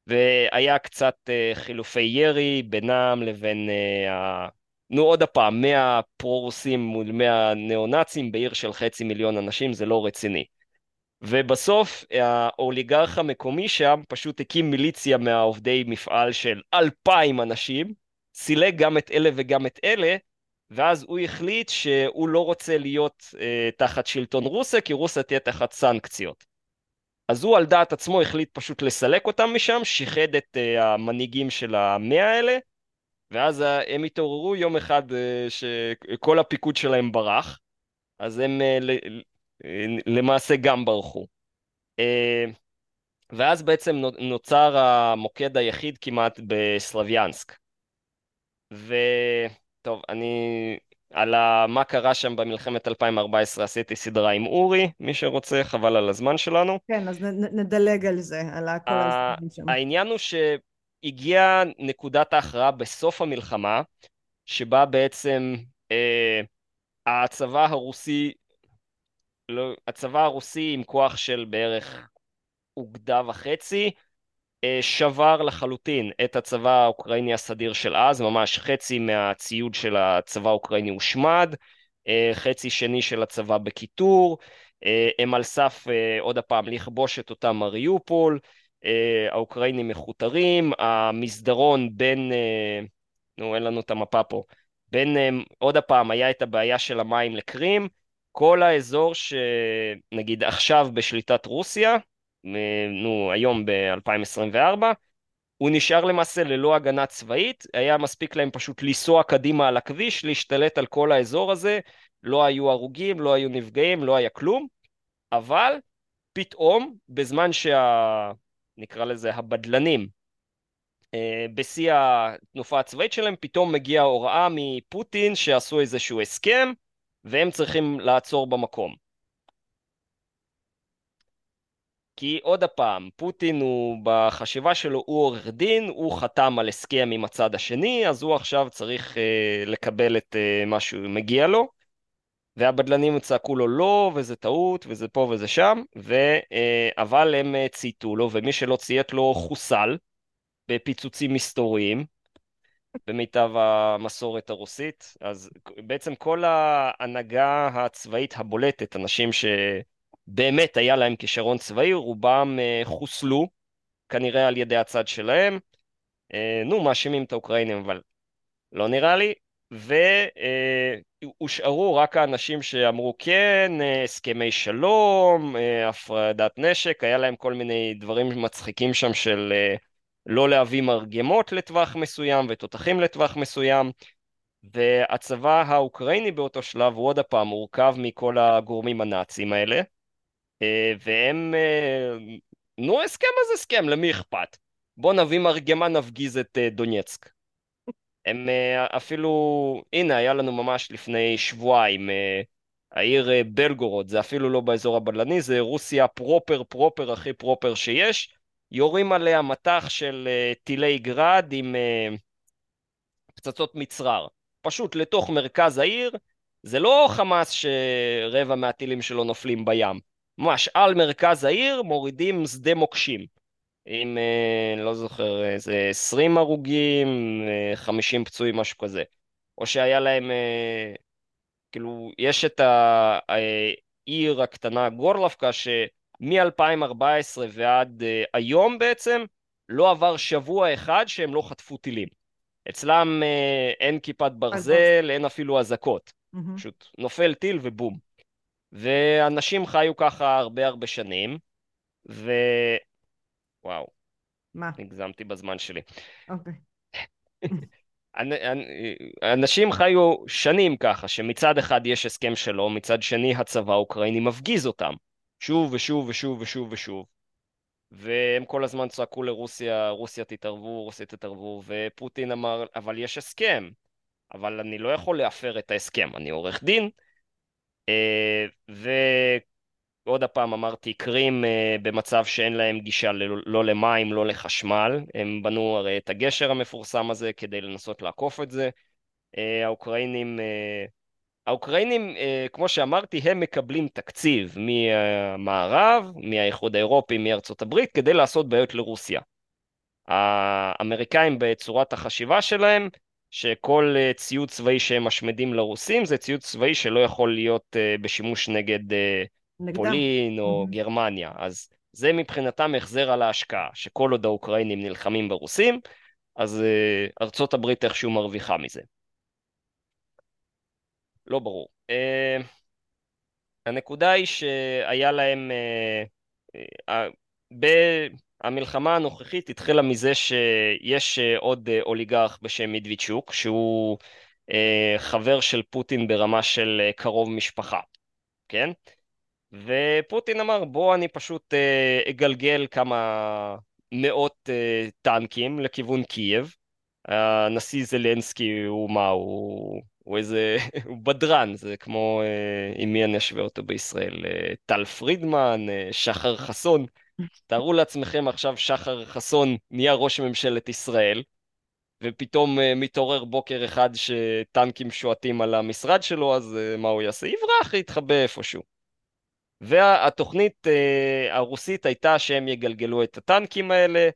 והיה קצת uh, חילופי ירי בינם לבין, uh, ה... נו עוד הפעם, 100 פרו-רוסים מול 100 ניאו-נאצים בעיר של חצי מיליון אנשים, זה לא רציני. ובסוף האוליגרך המקומי שם פשוט הקים מיליציה מהעובדי מפעל של אלפיים אנשים, סילק גם את אלה וגם את אלה, ואז הוא החליט שהוא לא רוצה להיות uh, תחת שלטון רוסיה, כי רוסיה תהיה תחת סנקציות. אז הוא על דעת עצמו החליט פשוט לסלק אותם משם, שיחד את uh, המנהיגים של המאה האלה, ואז uh, הם התעוררו יום אחד uh, שכל הפיקוד שלהם ברח, אז הם uh, ל- למעשה גם ברחו. Uh, ואז בעצם נוצר המוקד היחיד כמעט בסלוויאנסק. וטוב, אני על מה קרה שם במלחמת 2014 עשיתי סדרה עם אורי, מי שרוצה, חבל על הזמן שלנו. כן, אז נדלג על זה, על כל ההסכמים שם. העניין הוא שהגיעה נקודת ההכרעה בסוף המלחמה, שבה בעצם אה, הצבא הרוסי, לא, הצבא הרוסי עם כוח של בערך אוגדה וחצי, שבר לחלוטין את הצבא האוקראיני הסדיר של אז, ממש חצי מהציוד של הצבא האוקראיני הושמד, אה, חצי שני של הצבא בקיטור, אה, הם על סף עוד הפעם לכבוש את אותם מריופול, האוקראינים מכותרים, המסדרון בין, נו אין לנו את המפה פה, בין עוד הפעם היה את הבעיה של המים לקרים, כל האזור שנגיד עכשיו בשליטת רוסיה, נו, היום ב-2024, הוא נשאר למעשה ללא הגנה צבאית, היה מספיק להם פשוט לנסוע קדימה על הכביש, להשתלט על כל האזור הזה, לא היו הרוגים, לא היו נפגעים, לא היה כלום, אבל פתאום, בזמן שה... נקרא לזה הבדלנים, אה, בשיא התנופה הצבאית שלהם, פתאום מגיעה הוראה מפוטין שעשו איזשהו הסכם, והם צריכים לעצור במקום. כי עוד הפעם, פוטין הוא, בחשיבה שלו הוא עורך דין, הוא חתם על הסכם עם הצד השני, אז הוא עכשיו צריך אה, לקבל את אה, מה שמגיע לו, והבדלנים צעקו לו לא, וזה טעות, וזה פה וזה שם, ו, אה, אבל הם אה, צייתו לו, ומי שלא ציית לו חוסל בפיצוצים מסתוריים, במיטב המסורת הרוסית. אז בעצם כל ההנהגה הצבאית הבולטת, אנשים ש... באמת היה להם כישרון צבאי, רובם אה, חוסלו, כנראה על ידי הצד שלהם. אה, נו, מאשימים את האוקראינים, אבל לא נראה לי. והושארו רק האנשים שאמרו כן, אה, הסכמי שלום, הפרדת נשק, היה להם כל מיני דברים מצחיקים שם של לא להביא מרגמות לטווח מסוים ותותחים לטווח מסוים. והצבא האוקראיני באותו שלב הוא עוד הפעם מורכב מכל הגורמים הנאצים האלה. אה, והם, אה, נו הסכם אז הסכם, למי אכפת? בוא נביא מרגמה נפגיז את אה, דונייצק. הם אפילו, הנה היה לנו ממש לפני שבועיים, העיר בלגורוד, זה אפילו לא באזור הבדלני, זה רוסיה proper proper הכי proper שיש, יורים עליה מטח של טילי גראד עם פצצות מצרר, פשוט לתוך מרכז העיר, זה לא חמאס שרבע מהטילים שלו נופלים בים, ממש על מרכז העיר מורידים שדה מוקשים. עם, אה, לא זוכר, איזה 20 הרוגים, 50 אה, פצועים, משהו כזה. או שהיה להם, אה, כאילו, יש את העיר הקטנה גורלבקה, שמ-2014 ועד היום בעצם, לא עבר שבוע אחד שהם לא חטפו טילים. אצלם אין כיפת ברזל, אין אפילו אזעקות. Mm-hmm. פשוט נופל טיל ובום. ואנשים חיו ככה הרבה הרבה שנים, ו... וואו. מה? הגזמתי בזמן שלי. אוקיי. אנשים חיו שנים ככה, שמצד אחד יש הסכם שלום, מצד שני הצבא האוקראיני מפגיז אותם. שוב ושוב ושוב ושוב ושוב. והם כל הזמן צעקו לרוסיה, רוסיה תתערבו, רוסיה תתערבו, ופוטין אמר, אבל יש הסכם. אבל אני לא יכול להפר את ההסכם, אני עורך דין, ועוד הפעם אמרתי, קרים אה, במצב שאין להם גישה לא למים, לא לחשמל, הם בנו הרי את הגשר המפורסם הזה כדי לנסות לעקוף את זה. אה, האוקראינים, האוקראינים, כמו שאמרתי, הם מקבלים תקציב מהמערב, מהאיחוד האירופי, מארצות הברית, כדי לעשות בעיות לרוסיה. האמריקאים בצורת החשיבה שלהם שכל אה, ציוד צבאי שהם משמדים לרוסים זה ציוד צבאי שלא יכול להיות אה, בשימוש נגד אה, נגדם. פולין או mm-hmm. גרמניה. אז זה מבחינתם החזר על ההשקעה, שכל עוד האוקראינים נלחמים ברוסים, אז ארצות הברית איכשהו מרוויחה מזה. לא ברור. הנקודה היא שהיה להם, המלחמה הנוכחית התחילה מזה שיש אה, עוד אה, אוליגרך בשם מידוויצ'וק, שהוא אה, חבר של פוטין ברמה של קרוב משפחה, כן? ופוטין אמר בוא אני פשוט אגלגל כמה מאות טנקים לכיוון קייב. הנשיא זלנסקי הוא מה, הוא, הוא איזה, הוא בדרן, זה כמו, עם מי אני אשווה אותו בישראל? טל פרידמן, שחר חסון. תארו לעצמכם עכשיו שחר חסון נהיה ראש ממשלת ישראל, ופתאום uh, מתעורר בוקר אחד שטנקים שועטים על המשרד שלו, אז uh, מה הוא יעשה? יברח, יתחבא איפשהו. והתוכנית uh, הרוסית הייתה שהם יגלגלו את הטנקים האלה,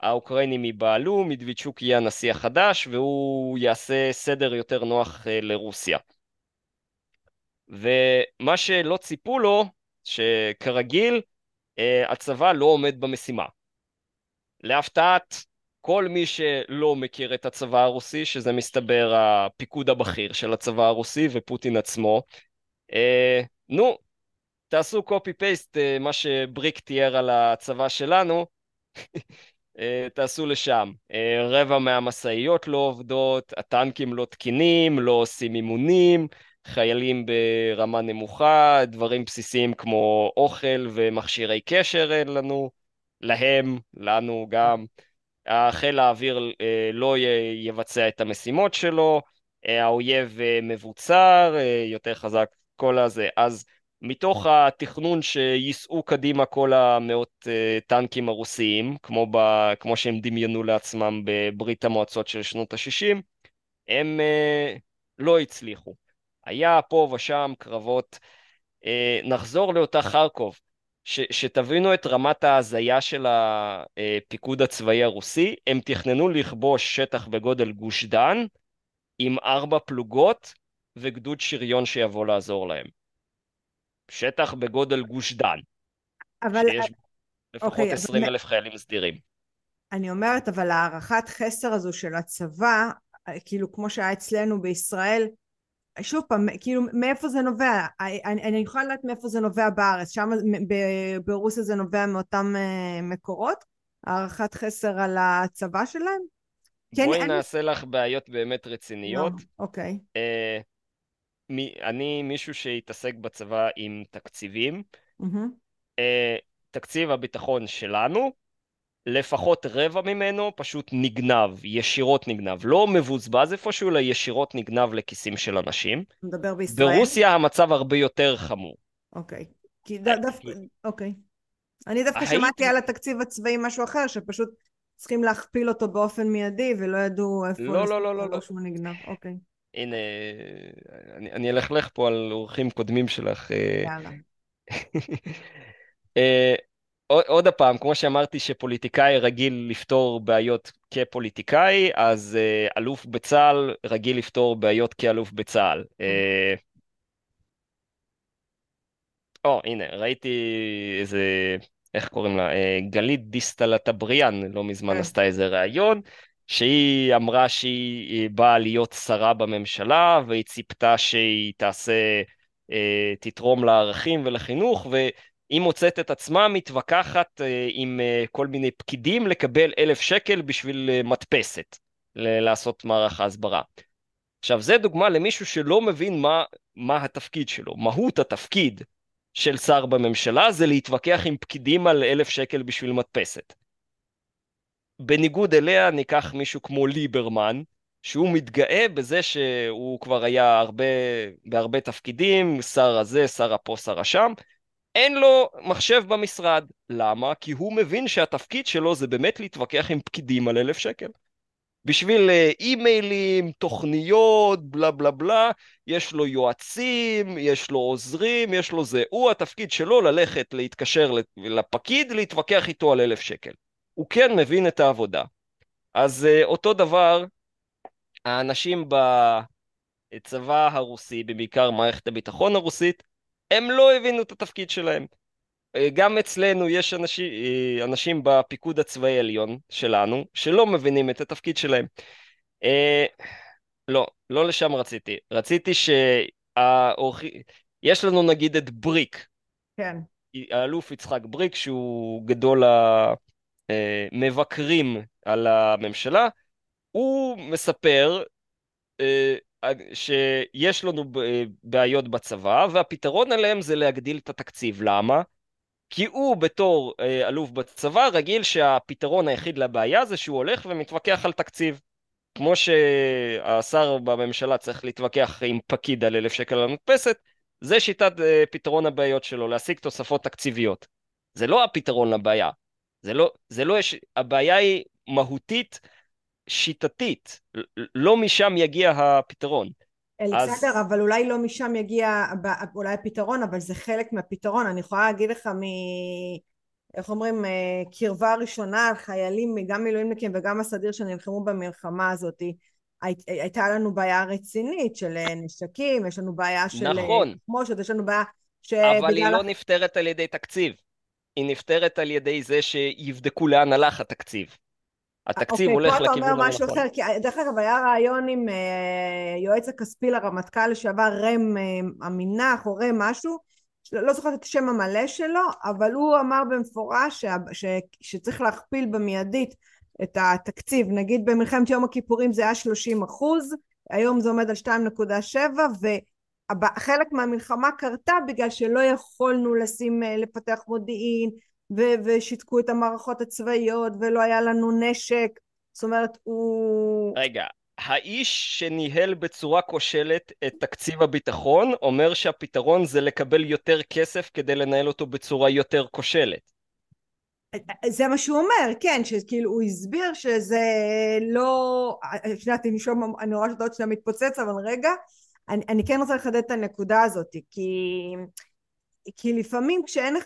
האוקראינים ייבהלו, מדוויצ'וק יהיה הנשיא החדש, והוא יעשה סדר יותר נוח uh, לרוסיה. ומה שלא ציפו לו, שכרגיל, הצבא לא עומד במשימה. להפתעת כל מי שלא מכיר את הצבא הרוסי, שזה מסתבר הפיקוד הבכיר של הצבא הרוסי ופוטין עצמו, uh, נו, תעשו קופי פייסט uh, מה שבריק תיאר על הצבא שלנו, uh, תעשו לשם. Uh, רבע מהמשאיות לא עובדות, הטנקים לא תקינים, לא עושים אימונים, חיילים ברמה נמוכה, דברים בסיסיים כמו אוכל ומכשירי קשר אין לנו, להם, לנו גם. חיל האוויר אה, לא יבצע את המשימות שלו, אה, האויב אה, מבוצר, יותר חזק כל הזה. אז מתוך התכנון שייסעו קדימה כל המאות טנקים הרוסיים, כמו, ב, כמו שהם דמיינו לעצמם בברית המועצות של שנות ה-60, הם לא הצליחו. היה פה ושם קרבות. Uh, נחזור לאותה חרקוב, ש, שתבינו את רמת ההזיה של הפיקוד הצבאי הרוסי, הם תכננו לכבוש שטח בגודל גוש דן עם ארבע פלוגות וגדוד שריון שיבוא לעזור להם. שטח בגודל גוש דן. אבל... שיש לפחות אוקיי, 20 אבל... אלף חיילים סדירים. אני אומרת, אבל הערכת חסר הזו של הצבא, כאילו כמו שהיה אצלנו בישראל, שוב פעם, כאילו מאיפה זה נובע? אני, אני יכולה לדעת מאיפה זה נובע בארץ, שם ברוסיה זה נובע מאותם אה, מקורות? הערכת חסר על הצבא שלהם? בואי אני, נעשה. לך בעיות באמת רציניות. לא, אוקיי. אה, אני מישהו שהתעסק בצבא עם תקציבים. Mm-hmm. תקציב הביטחון שלנו, לפחות רבע ממנו פשוט נגנב, ישירות נגנב. לא מבוזבז איפשהו, אלא ישירות נגנב לכיסים של אנשים. מדבר בישראל? ברוסיה המצב הרבה יותר חמור. אוקיי. כי אה, דווקא, אוקיי. אני דווקא שמעתי על התקציב הצבאי משהו אחר, שפשוט צריכים להכפיל אותו באופן מיידי, ולא ידעו איפה... לא, לא, לא, לא. לא. שהוא נגנב, אוקיי. הנה, אני, אני אלכלך פה על אורחים קודמים שלך. אה. יאללה. אה, עוד, עוד פעם, כמו שאמרתי שפוליטיקאי רגיל לפתור בעיות כפוליטיקאי, אז uh, אלוף בצה"ל רגיל לפתור בעיות כאלוף בצה"ל. או, uh, הנה, ראיתי איזה, איך קוראים לה? Uh, גלית דיסטל אטבריאן לא מזמן כן. עשתה איזה ראיון, שהיא אמרה שהיא באה להיות שרה בממשלה, והיא ציפתה שהיא תעשה, אה, תתרום לערכים ולחינוך, והיא מוצאת את עצמה מתווכחת אה, עם אה, כל מיני פקידים לקבל אלף שקל בשביל מדפסת, לעשות מערך ההסברה. עכשיו, זה דוגמה למישהו שלא מבין מה, מה התפקיד שלו, מהות התפקיד של שר בממשלה זה להתווכח עם פקידים על אלף שקל בשביל מדפסת. בניגוד אליה ניקח מישהו כמו ליברמן, שהוא מתגאה בזה שהוא כבר היה הרבה, בהרבה תפקידים, שר הזה, שר הפה, שר השם, אין לו מחשב במשרד. למה? כי הוא מבין שהתפקיד שלו זה באמת להתווכח עם פקידים על אלף שקל. בשביל אה, אימיילים, תוכניות, בלה בלה בלה, יש לו יועצים, יש לו עוזרים, יש לו זה. הוא, התפקיד שלו ללכת, להתקשר לפקיד, להתווכח איתו על אלף שקל. הוא כן מבין את העבודה. אז uh, אותו דבר, האנשים בצבא הרוסי, בעיקר מערכת הביטחון הרוסית, הם לא הבינו את התפקיד שלהם. Uh, גם אצלנו יש אנשים, uh, אנשים בפיקוד הצבאי העליון שלנו, שלא מבינים את התפקיד שלהם. Uh, לא, לא לשם רציתי. רציתי שהאורח... יש לנו נגיד את בריק. כן. האלוף יצחק בריק, שהוא גדול ה... אה, על הממשלה, הוא מספר אה, שיש לנו בעיות בצבא, והפתרון עליהם זה להגדיל את התקציב. למה? כי הוא בתור אה, אלוף בצבא רגיל שהפתרון היחיד לבעיה זה שהוא הולך ומתווכח על תקציב. כמו שהשר בממשלה צריך להתווכח עם פקיד על אלף שקל על המדפסת, זה שיטת פתרון הבעיות שלו, להשיג תוספות תקציביות. זה לא הפתרון לבעיה. זה לא, זה לא יש, הבעיה היא מהותית, שיטתית, לא משם יגיע הפתרון. בסדר, אז... אבל אולי לא משם יגיע אולי הפתרון, אבל זה חלק מהפתרון. אני יכולה להגיד לך מ... איך אומרים, אה, קרבה ראשונה על חיילים, גם מילואימניקים וגם הסדיר שנלחמו במלחמה הזאת. הייתה לנו בעיה רצינית של אה, נשקים, יש לנו בעיה של... נכון. כמו שיש לנו בעיה ש... אבל היא לא נפתרת על ידי תקציב. היא נפתרת על ידי זה שיבדקו לאן הלך התקציב. התקציב okay, אוקיי, הולך לכיוון הנכון. אוקיי, פה אתה אומר משהו אחר, כי דרך אגב היה רעיון עם uh, יועץ הכספי לרמטכ"ל לשעבר רם uh, עמינח או רם משהו, לא זוכרת את השם המלא שלו, אבל הוא אמר במפורש ש, ש, שצריך להכפיל במיידית את התקציב. נגיד במלחמת יום הכיפורים זה היה 30 אחוז, היום זה עומד על 2.7 ו... חלק מהמלחמה קרתה בגלל שלא יכולנו לשים, אה, לפתח מודיעין ו- ושיתקו את המערכות הצבאיות ולא היה לנו נשק זאת אומרת הוא... רגע, האיש שניהל בצורה כושלת את תקציב הביטחון אומר שהפתרון זה לקבל יותר כסף כדי לנהל אותו בצורה יותר כושלת. זה מה שהוא אומר, כן, שכאילו הוא הסביר שזה לא... שנייה, שומע, אני רואה שאתה עוד שנייה מתפוצץ, אבל רגע, אני, אני כן רוצה לחדד את הנקודה הזאת, כי, כי לפעמים כשאין...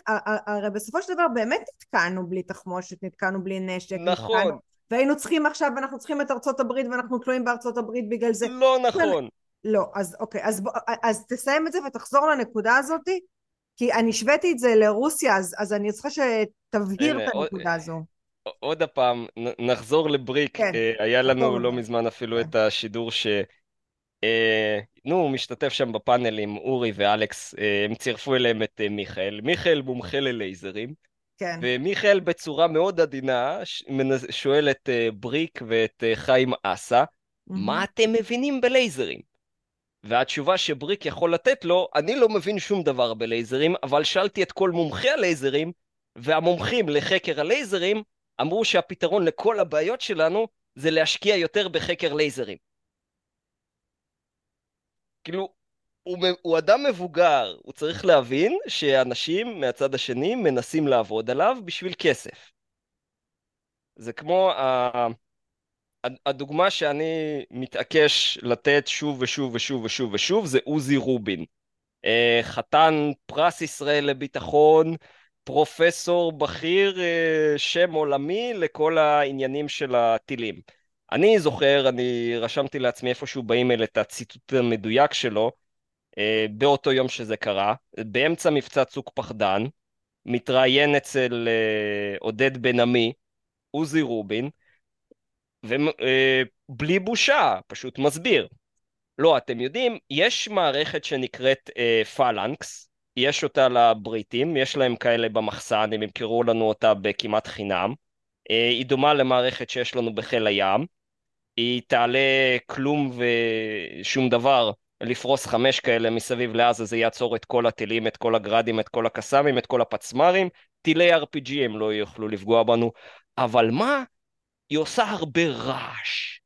הרי בסופו של דבר באמת נתקענו בלי תחמושת, נתקענו בלי נשק, נכון. נתקענו, והיינו צריכים עכשיו, אנחנו צריכים את ארצות הברית ואנחנו תלויים בארצות הברית בגלל זה. לא נכון. לא, אז אוקיי, אז, בוא, אז תסיים את זה ותחזור לנקודה הזאתי, כי אני השוויתי את זה לרוסיה, אז, אז אני צריכה שתבהיר את הנקודה עוד, הזו. עוד פעם, נחזור לבריק, כן, אה, היה לנו לא מזמן אפילו כן. את השידור ש... אה, נו, הוא משתתף שם בפאנל עם אורי ואלכס, אה, הם צירפו אליהם את מיכאל. מיכאל מומחה ללייזרים. כן. ומיכאל בצורה מאוד עדינה שואל את בריק ואת חיים אסה, mm-hmm. מה אתם מבינים בלייזרים? והתשובה שבריק יכול לתת לו, אני לא מבין שום דבר בלייזרים, אבל שאלתי את כל מומחי הלייזרים, והמומחים לחקר הלייזרים אמרו שהפתרון לכל הבעיות שלנו זה להשקיע יותר בחקר לייזרים. כאילו, הוא, הוא אדם מבוגר, הוא צריך להבין שאנשים מהצד השני מנסים לעבוד עליו בשביל כסף. זה כמו הדוגמה שאני מתעקש לתת שוב ושוב ושוב ושוב ושוב זה עוזי רובין. אה, חתן פרס ישראל לביטחון, פרופסור בכיר, אה, שם עולמי לכל העניינים של הטילים. אני זוכר, אני רשמתי לעצמי איפשהו באימייל את הציטוט המדויק שלו, אה, באותו יום שזה קרה, באמצע מבצע צוק פחדן, מתראיין אצל עודד בן עמי, עוזי רובין, ובלי אה, בושה, פשוט מסביר. לא, אתם יודעים, יש מערכת שנקראת אה, פלנקס, יש אותה לבריטים, יש להם כאלה במחסן, הם ימכרו לנו אותה בכמעט חינם. אה, היא דומה למערכת שיש לנו בחיל הים. היא תעלה כלום ושום דבר לפרוס חמש כאלה מסביב לעזה, זה יעצור את כל הטילים, את כל הגראדים, את כל הקסאמים, את כל הפצמ"רים. טילי RPG הם לא יוכלו לפגוע בנו. אבל מה? היא עושה הרבה רעש.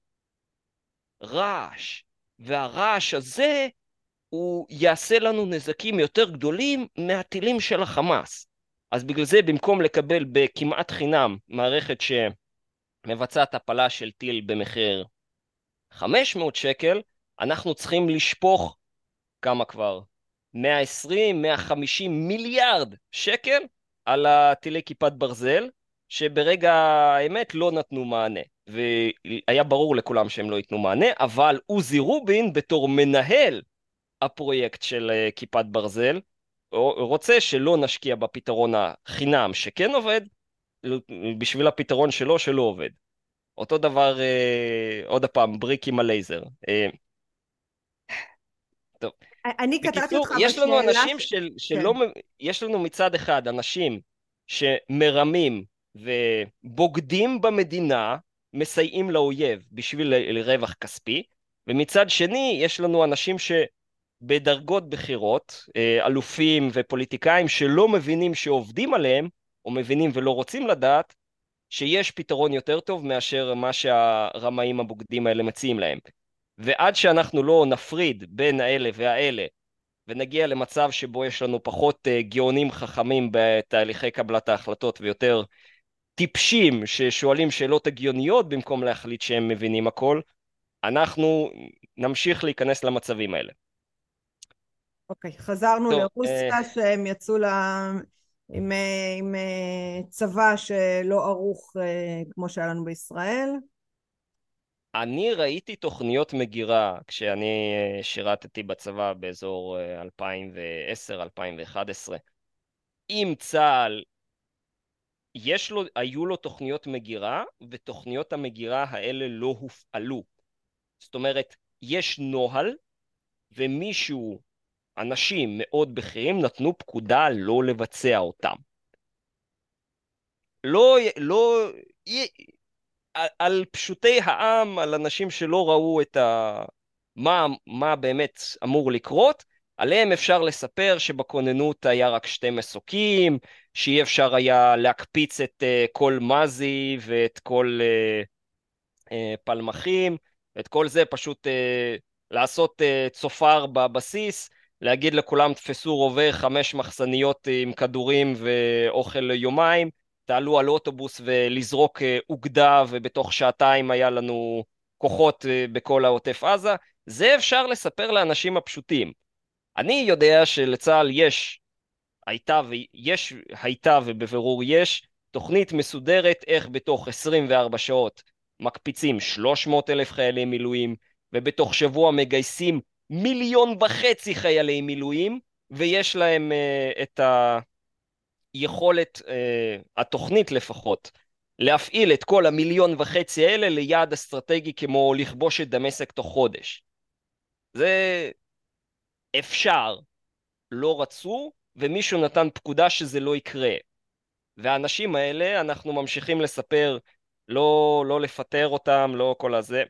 רעש. והרעש הזה הוא יעשה לנו נזקים יותר גדולים מהטילים של החמאס. אז בגלל זה במקום לקבל בכמעט חינם מערכת שמבצעת הפלה של טיל במחיר 500 שקל, אנחנו צריכים לשפוך כמה כבר? 120, 150 מיליארד שקל על הטילי כיפת ברזל, שברגע האמת לא נתנו מענה. והיה ברור לכולם שהם לא ייתנו מענה, אבל עוזי רובין בתור מנהל הפרויקט של אה, כיפת ברזל, רוצה שלא נשקיע בפתרון החינם שכן עובד, בשביל הפתרון שלו שלא עובד. אותו דבר, אה, עוד פעם, בריק עם הלייזר. אה, טוב. אני קטעתי אותך בשאלה... יש לנו אנשים של, שלא... כן. יש לנו מצד אחד אנשים שמרמים ובוגדים במדינה, מסייעים לאויב בשביל לרווח כספי, ומצד שני יש לנו אנשים שבדרגות בכירות, אה, אלופים ופוליטיקאים שלא מבינים שעובדים עליהם, או מבינים ולא רוצים לדעת, שיש פתרון יותר טוב מאשר מה שהרמאים הבוגדים האלה מציעים להם. ועד שאנחנו לא נפריד בין האלה והאלה, ונגיע למצב שבו יש לנו פחות uh, גאונים חכמים בתהליכי קבלת ההחלטות ויותר טיפשים ששואלים שאלות הגיוניות במקום להחליט שהם מבינים הכל, אנחנו נמשיך להיכנס למצבים האלה. אוקיי, okay, חזרנו טוב, לרוסיה uh... שהם יצאו לה... עם, אה, עם אה, צבא שלא ערוך כמו שהיה לנו בישראל. אני ראיתי תוכניות מגירה כשאני שירתתי בצבא באזור 2010-2011. אם צה"ל יש לו, היו לו תוכניות מגירה, ותוכניות המגירה האלה לא הופעלו. זאת אומרת, יש נוהל, ומישהו, אנשים מאוד בכירים, נתנו פקודה לא לבצע אותם. לא, לא, על, פשוטי העם, על אנשים שלא ראו את ה... מה, מה באמת אמור לקרות, עליהם אפשר לספר שבכוננות היה רק שתי מסוקים, שאי אפשר היה להקפיץ את uh, כל מזי ואת כל uh, uh, פלמחים, את כל זה פשוט אה, לעשות אה, צופר בבסיס, להגיד לכולם תפסו רובה חמש מחסניות עם כדורים ואוכל ליומיים, תעלו על אוטובוס ולזרוק אה, אוגדה ובתוך שעתיים היה לנו כוחות אה, בכל העוטף עזה, זה אפשר לספר לאנשים הפשוטים. אני יודע שלצה"ל יש, הייתה ויש, הייתה ובבירור יש, תוכנית מסודרת איך בתוך 24 שעות מקפיצים 300 אלף חיילי מילואים, ובתוך שבוע מגייסים מיליון וחצי חיילי מילואים, ויש להם uh, את היכולת, uh, התוכנית לפחות, להפעיל את כל המיליון וחצי האלה ליעד אסטרטגי כמו לכבוש את דמשק תוך חודש. זה אפשר, לא רצו, ומישהו נתן פקודה שזה לא יקרה. והאנשים האלה, אנחנו ממשיכים לספר, לא, לא לפטר אותם, לא כל הזה.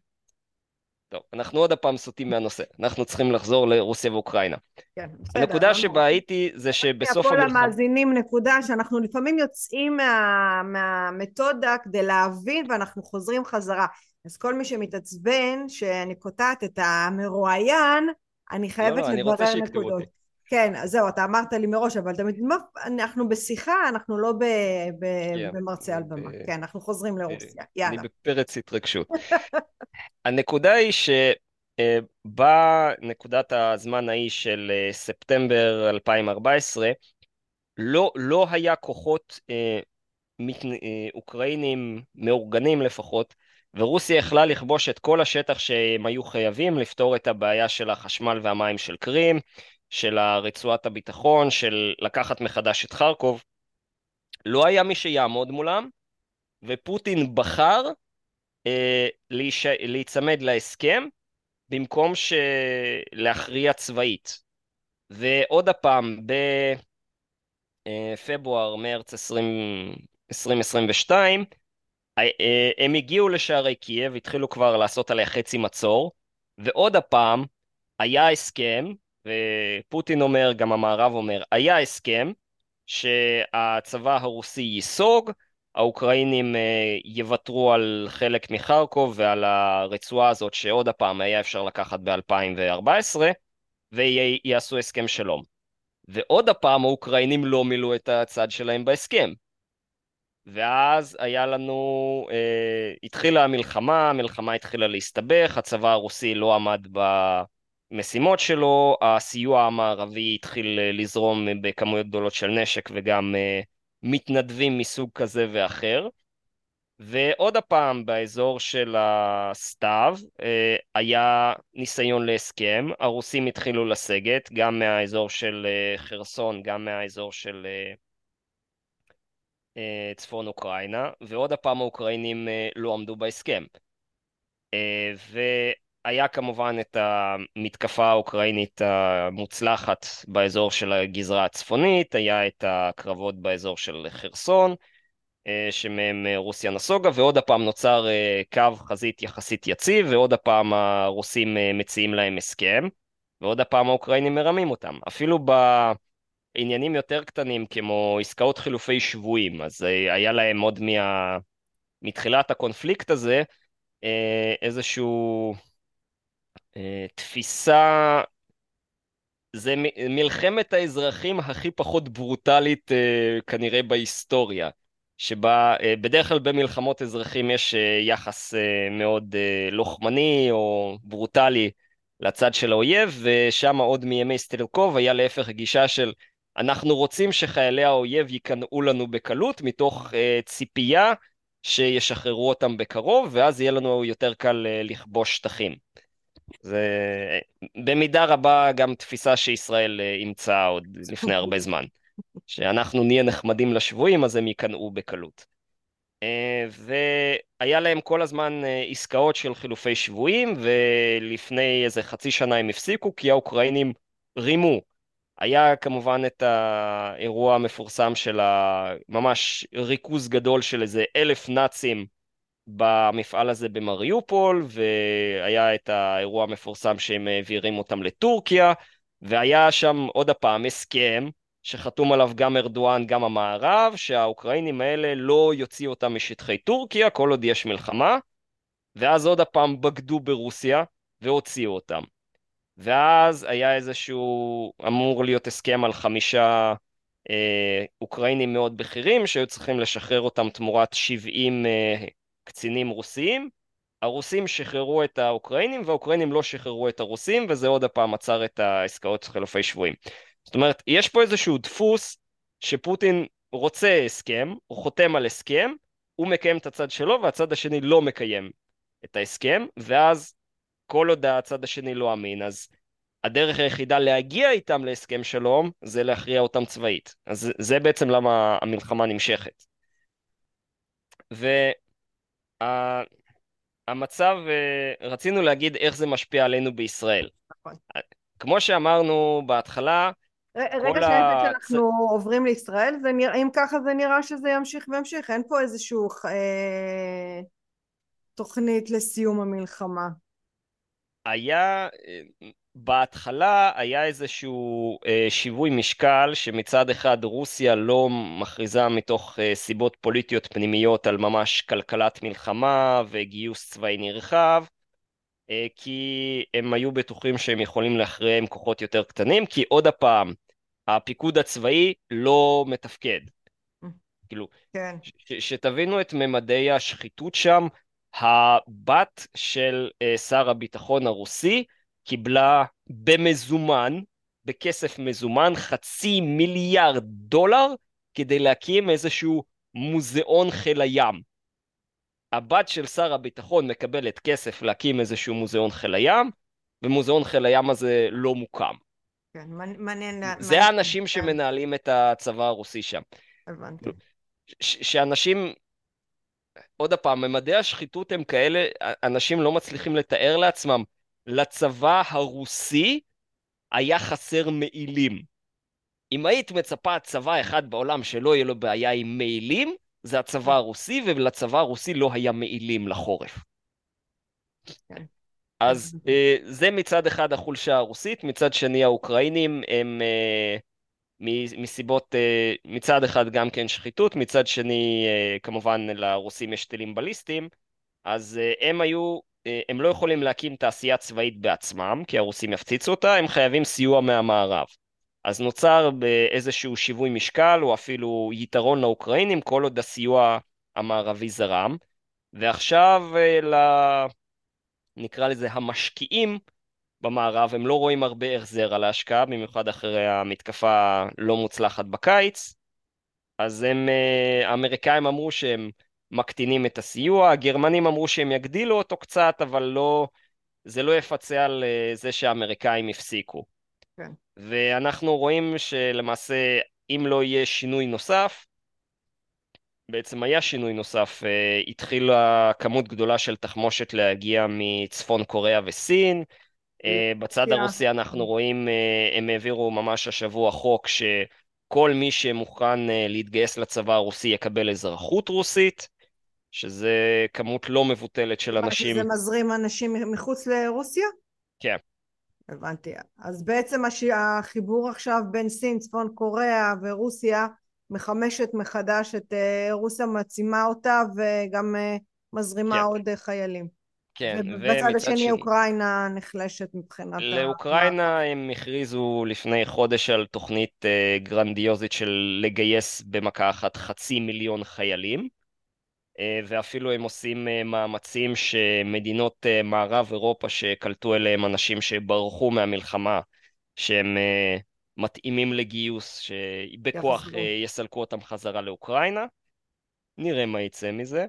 טוב, אנחנו עוד הפעם סוטים מהנושא, אנחנו צריכים לחזור לרוסיה ואוקראינה. כן, בסדר. הנקודה שבה הייתי זה שבסוף המלחמה... כל המאזינים נקודה שאנחנו לפעמים יוצאים מה, מהמתודה כדי להבין ואנחנו חוזרים חזרה. אז כל מי שמתעצבן שאני קוטעת את המרואיין, אני חייבת לא, לא, לברר נקודות. כן, אז זהו, אתה אמרת לי מראש, אבל תמיד, אנחנו בשיחה, אנחנו לא ב, ב, yeah, במרצה על במה. כן, אנחנו חוזרים לרוסיה. יאללה. אני בפרץ התרגשות. הנקודה היא שבנקודת הזמן ההיא של אה, ספטמבר 2014, לא, לא היה כוחות אה, מת, אה, אוקראינים מאורגנים לפחות, ורוסיה יכלה לכבוש את כל השטח שהם היו חייבים לפתור את הבעיה של החשמל והמים של קרים, של רצועת הביטחון, של לקחת מחדש את חרקוב. לא היה מי שיעמוד מולם, ופוטין בחר אה, להיש... להיצמד להסכם במקום להכריע צבאית. ועוד הפעם, בפברואר, מרץ 20... 2022, אה, אה, הם הגיעו לשערי קייב, התחילו כבר לעשות עליה חצי מצור, ועוד הפעם היה הסכם, ופוטין אומר, גם המערב אומר, היה הסכם שהצבא הרוסי ייסוג, האוקראינים אה, יוותרו על חלק מחרקוב ועל הרצועה הזאת שעוד הפעם היה אפשר לקחת ב-2014, ויעשו הסכם שלום. ועוד הפעם האוקראינים לא מילאו את הצד שלהם בהסכם. ואז היה לנו, אה, התחילה המלחמה, המלחמה התחילה להסתבך, הצבא הרוסי לא עמד במשימות שלו, הסיוע המערבי התחיל אה, לזרום בכמויות גדולות של נשק וגם אה, מתנדבים מסוג כזה ואחר. ועוד הפעם באזור של הסתיו אה, היה ניסיון להסכם, הרוסים התחילו לסגת גם מהאזור של אה, חרסון, גם מהאזור של אה, אה, צפון אוקראינה, ועוד הפעם האוקראינים אה, לא עמדו בהסכם. אה, והיה כמובן את המתקפה האוקראינית המוצלחת באזור של הגזרה הצפונית, היה את הקרבות באזור של חרסון, שמהם רוסיה נסוגה, ועוד הפעם נוצר קו חזית יחסית יציב, ועוד הפעם הרוסים מציעים להם הסכם, ועוד הפעם האוקראינים מרמים אותם. אפילו ב... עניינים יותר קטנים כמו עסקאות חילופי שבויים, אז אה, היה להם עוד מה... מתחילת הקונפליקט הזה אה, איזשהו אה, תפיסה, זה מלחמת האזרחים הכי פחות ברוטלית כנראה בהיסטוריה, שבה בדרך כלל במלחמות אזרחים יש יחס מאוד לוחמני או ברוטלי לצד של האויב, ושם עוד מימי סטלקוב היה להפך הגישה של אנחנו רוצים שחיילי האויב ייכנעו לנו בקלות, מתוך ציפייה שישחררו אותם בקרוב, ואז יהיה לנו יותר קל לכבוש שטחים. זה במידה רבה גם תפיסה שישראל uh, אימצה עוד לפני הרבה זמן. שאנחנו נהיה נחמדים לשבויים, אז הם ייכנעו בקלות. Uh, והיה להם כל הזמן uh, עסקאות של חילופי שבויים, ולפני איזה חצי שנה הם הפסיקו, כי האוקראינים רימו היה כמובן את האירוע המפורסם של ממש ריכוז גדול של איזה אלף נאצים במפעל הזה במריופול, והיה את האירוע המפורסם שהם העבירים אותם לטורקיה, והיה שם עוד הפעם הסכם שחתום עליו גם ארדואן, גם המערב, שהאוקראינים האלה לא יוציאו אותם משטחי טורקיה כל עוד יש מלחמה, ואז עוד הפעם בגדו ברוסיה והוציאו אותם. ואז היה איזשהו, אמור להיות הסכם על חמישה אה, אוקראינים מאוד בכירים שהיו צריכים לשחרר אותם תמורת 70 אה, קצינים רוסיים. הרוסים שחררו את האוקראינים והאוקראינים לא שחררו את הרוסים וזה עוד הפעם עצר את העסקאות חילופי שבויים. זאת אומרת, יש פה איזשהו דפוס שפוטין רוצה הסכם, הוא חותם על הסכם, הוא מקיים את הצד שלו והצד השני לא מקיים את ההסכם, ואז כל עוד הצד השני לא אמין, אז הדרך היחידה להגיע איתם להסכם שלום זה להכריע אותם צבאית. אז זה בעצם למה המלחמה נמשכת. והמצב, וה, רצינו להגיד איך זה משפיע עלינו בישראל. נכון. כמו שאמרנו בהתחלה, רגע שנייה, לפני שאנחנו עוברים לישראל, נרא... אם ככה זה נראה שזה ימשיך וימשיך, אין פה איזושהי אה, תוכנית לסיום המלחמה. היה, בהתחלה היה איזשהו אה, שיווי משקל שמצד אחד רוסיה לא מכריזה מתוך אה, סיבות פוליטיות פנימיות על ממש כלכלת מלחמה וגיוס צבאי נרחב, אה, כי הם היו בטוחים שהם יכולים להכריע עם כוחות יותר קטנים, כי עוד הפעם, הפיקוד הצבאי לא מתפקד. כאילו, כן. שתבינו את ממדי השחיתות שם, הבת של uh, שר הביטחון הרוסי קיבלה במזומן, בכסף מזומן, חצי מיליארד דולר כדי להקים איזשהו מוזיאון חיל הים. הבת של שר הביטחון מקבלת כסף להקים איזשהו מוזיאון חיל הים, ומוזיאון חיל הים הזה לא מוקם. כן, מעניין. זה האנשים שמנהלים את הצבא הרוסי שם. הבנתי. שאנשים, עוד פעם, ממדי השחיתות הם כאלה, אנשים לא מצליחים לתאר לעצמם. לצבא הרוסי היה חסר מעילים. אם היית מצפה צבא אחד בעולם שלא יהיה לו בעיה עם מעילים, זה הצבא הרוסי, ולצבא הרוסי לא היה מעילים לחורף. כן. אז אה, זה מצד אחד החולשה הרוסית, מצד שני האוקראינים הם אה, מסיבות, אה, מצד אחד גם כן שחיתות, מצד שני כמובן לרוסים יש טילים בליסטיים, אז הם היו, הם לא יכולים להקים תעשייה צבאית בעצמם, כי הרוסים יפציצו אותה, הם חייבים סיוע מהמערב. אז נוצר באיזשהו שיווי משקל, או אפילו יתרון לאוקראינים, כל עוד הסיוע המערבי זרם. ועכשיו ל... נקרא לזה המשקיעים במערב, הם לא רואים הרבה החזר על ההשקעה, במיוחד אחרי המתקפה הלא מוצלחת בקיץ. אז הם, אה, האמריקאים אמרו שהם מקטינים את הסיוע, הגרמנים אמרו שהם יגדילו אותו קצת, אבל לא, זה לא יפצה על אה, זה שהאמריקאים הפסיקו. כן. ואנחנו רואים שלמעשה, אם לא יהיה שינוי נוסף, בעצם היה שינוי נוסף, אה, התחילה כמות גדולה של תחמושת להגיע מצפון קוריאה וסין. אה, בצד הרוסי אנחנו רואים, הם העבירו ממש השבוע חוק שכל מי שמוכן להתגייס לצבא הרוסי יקבל אזרחות רוסית, שזה כמות לא מבוטלת של אנשים. זה מזרים אנשים מחוץ לרוסיה? כן. הבנתי. אז בעצם החיבור עכשיו בין סין, צפון קוריאה ורוסיה מחמשת מחדש את אה, רוסיה, מעצימה אותה וגם אה, מזרימה כן. עוד אה, חיילים. כן, ובצד השני שני... אוקראינה נחלשת מבחינת... לאוקראינה ה... הם הכריזו לפני חודש על תוכנית גרנדיוזית של לגייס במכה אחת חצי מיליון חיילים, ואפילו הם עושים מאמצים שמדינות מערב אירופה שקלטו אליהם אנשים שברחו מהמלחמה, שהם מתאימים לגיוס, שבכוח אה, יסלקו אותם חזרה לאוקראינה. נראה מה יצא מזה.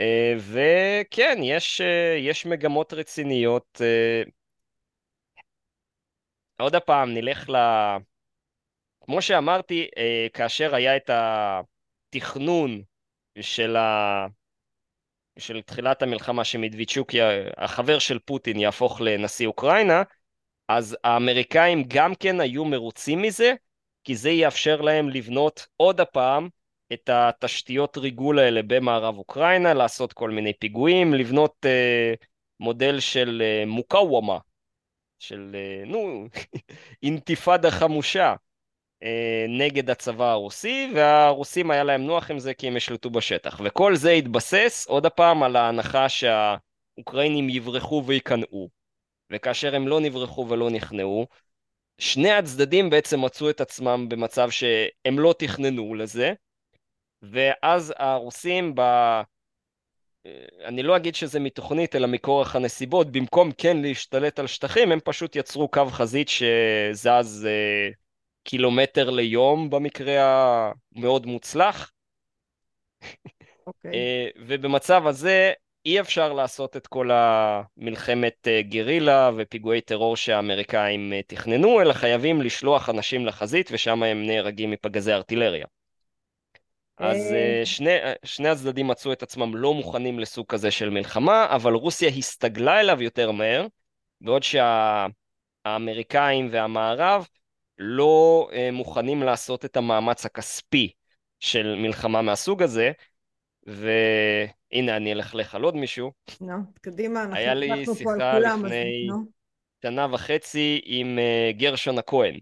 אה, וכן, יש, אה, יש מגמות רציניות. עוד הפעם, נלך ל... כמו שאמרתי, כאשר היה את התכנון של, ה... של תחילת המלחמה שמדוויצ'וק, החבר של פוטין, יהפוך לנשיא אוקראינה, אז האמריקאים גם כן היו מרוצים מזה, כי זה יאפשר להם לבנות עוד הפעם את התשתיות ריגול האלה במערב אוקראינה, לעשות כל מיני פיגועים, לבנות אה, מודל של אה, מוקאוומה, של, אה, נו, אינתיפאדה חמושה נגד הצבא הרוסי, והרוסים היה להם נוח עם זה כי הם השלטו בשטח. וכל זה התבסס, עוד הפעם, על ההנחה שה... האוקראינים יברחו וייכנעו, וכאשר הם לא נברחו ולא נכנעו, שני הצדדים בעצם מצאו את עצמם במצב שהם לא תכננו לזה, ואז הרוסים ב... אני לא אגיד שזה מתוכנית, אלא מכורח הנסיבות, במקום כן להשתלט על שטחים, הם פשוט יצרו קו חזית שזז אה, קילומטר ליום במקרה המאוד מוצלח. אוקיי. Okay. אה, ובמצב הזה אי אפשר לעשות את כל המלחמת אה, גרילה ופיגועי טרור שהאמריקאים אה, תכננו, אלא חייבים לשלוח אנשים לחזית ושם הם נהרגים מפגזי ארטילריה. אז שני, שני הצדדים מצאו את עצמם לא מוכנים לסוג כזה של מלחמה, אבל רוסיה הסתגלה אליו יותר מהר, בעוד שהאמריקאים והמערב לא מוכנים לעשות את המאמץ הכספי של מלחמה מהסוג הזה, והנה אני אלכלך על עוד מישהו. נו, קדימה, אנחנו היה לי שיחה לפני שנה וחצי עם uh, גרשון הכהן.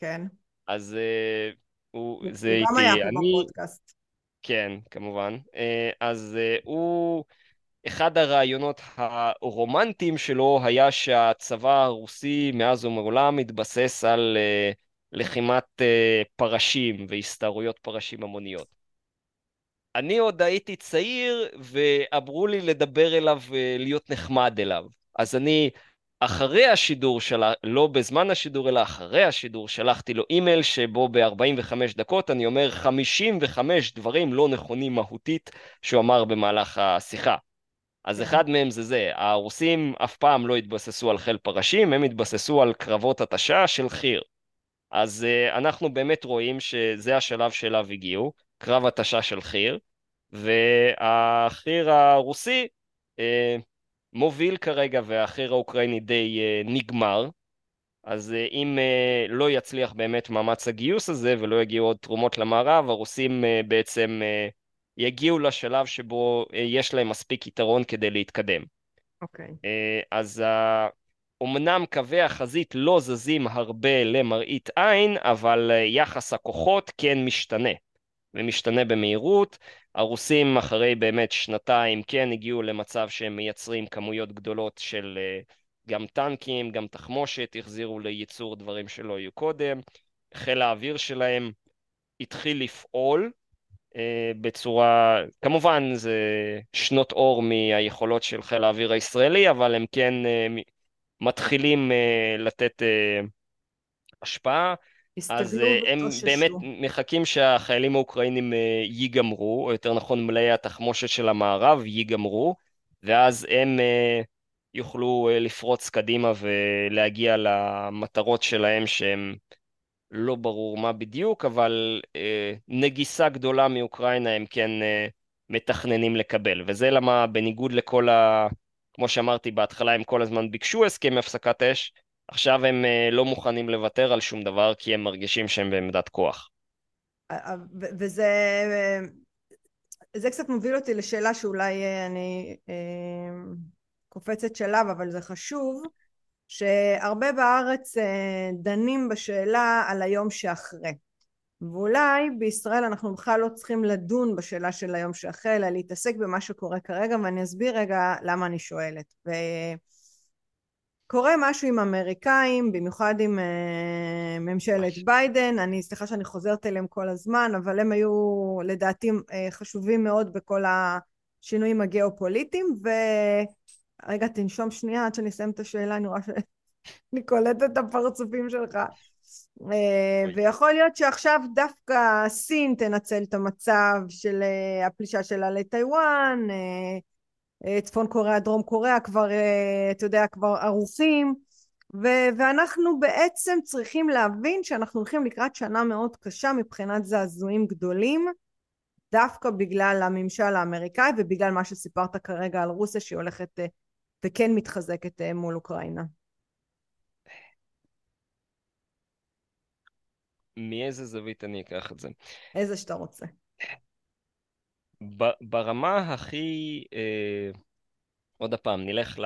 כן. אז uh, הוא, זה איתי, הוא גם היה פה בפודקאסט. כן, כמובן. Uh, אז uh, הוא, אחד הרעיונות הרומנטיים שלו היה שהצבא הרוסי מאז ומעולם התבסס על uh, לחימת uh, פרשים והסתערויות פרשים המוניות. אני עוד הייתי צעיר, ואמרו לי לדבר אליו ולהיות נחמד אליו. אז אני, אחרי השידור, של... לא בזמן השידור, אלא אחרי השידור, שלחתי לו אימייל שבו ב-45 דקות אני אומר 55 דברים לא נכונים מהותית שהוא אמר במהלך השיחה. אז כן. אחד מהם זה זה, הרוסים אף פעם לא התבססו על חיל פרשים, הם התבססו על קרבות התשה של חי"ר. אז uh, אנחנו באמת רואים שזה השלב שאליו הגיעו. קרב התשה של חי"ר, והחי"ר הרוסי אה, מוביל כרגע והחי"ר האוקראיני די אה, נגמר, אז אה, אם אה, לא יצליח באמת מאמץ הגיוס הזה ולא יגיעו עוד תרומות למערב, הרוסים אה, בעצם אה, יגיעו לשלב שבו אה, יש להם מספיק יתרון כדי להתקדם. אוקיי. Okay. אה, אז אומנם קווי החזית לא זזים הרבה למראית עין, אבל אה, יחס הכוחות כן משתנה. ומשתנה במהירות. הרוסים אחרי באמת שנתיים כן הגיעו למצב שהם מייצרים כמויות גדולות של גם טנקים, גם תחמושת, החזירו לייצור דברים שלא היו קודם. חיל האוויר שלהם התחיל לפעול בצורה, כמובן זה שנות אור מהיכולות של חיל האוויר הישראלי, אבל הם כן אה, מתחילים לתת השפעה. אז אה, הם באמת מחכים שהחיילים האוקראינים אה, ייגמרו, או יותר נכון מלאי התחמושת של המערב ייגמרו, ואז הם אה, יוכלו לפרוץ קדימה ולהגיע למטרות שלהם שהם לא ברור מה בדיוק, אבל נגיסה גדולה מאוקראינה הם כן מתכננים לקבל, וזה למה בניגוד לכל ה... כמו שאמרתי בהתחלה, הם כל הזמן ביקשו הסכם הפסקת אש, עכשיו הם אה, לא מוכנים לוותר על שום דבר כי הם מרגישים שהם בעמדת כוח. וזה זה קצת מוביל אותי לשאלה שאולי אה, אני אה, קופצת שלב אבל זה חשוב שהרבה בארץ דנים בשאלה על היום שאחרי. ואולי בישראל אנחנו בכלל לא צריכים לדון בשאלה של היום שאחרי אלא להתעסק במה שקורה כרגע ואני אסביר רגע למה אני שואלת. ו... קורה משהו עם אמריקאים, במיוחד עם uh, ממשלת ביידן, אני סליחה שאני חוזרת אליהם כל הזמן, אבל הם היו לדעתי uh, חשובים מאוד בכל השינויים הגיאופוליטיים, ורגע תנשום שנייה עד שאני אסיים את השאלה, אני רואה שאני קולטת את הפרצופים שלך. Uh, ויכול להיות שעכשיו דווקא סין תנצל את המצב של uh, הפלישה שלה לטיוואן, אה, צפון קוריאה, דרום קוריאה כבר, אה, אתה יודע, כבר ערוכים ו- ואנחנו בעצם צריכים להבין שאנחנו הולכים לקראת שנה מאוד קשה מבחינת זעזועים גדולים דווקא בגלל הממשל האמריקאי ובגלל מה שסיפרת כרגע על רוסיה שהיא הולכת אה, וכן מתחזקת מול אוקראינה. מאיזה זווית אני אקח את זה? איזה שאתה רוצה. ברמה הכי, אה, עוד פעם, נלך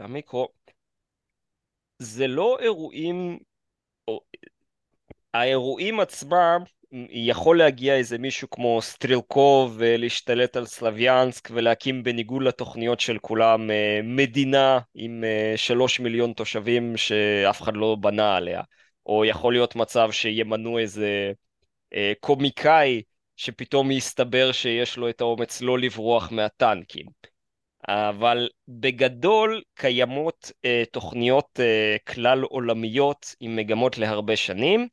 למיקרו, זה לא אירועים, או, האירועים עצמם יכול להגיע איזה מישהו כמו סטרילקוב ולהשתלט על סלוויאנסק ולהקים בניגוד לתוכניות של כולם אה, מדינה עם אה, שלוש מיליון תושבים שאף אחד לא בנה עליה. או יכול להיות מצב שימנו איזה אה, קומיקאי שפתאום יסתבר שיש לו את האומץ לא לברוח מהטנקים. אבל בגדול קיימות אה, תוכניות אה, כלל עולמיות עם מגמות להרבה שנים.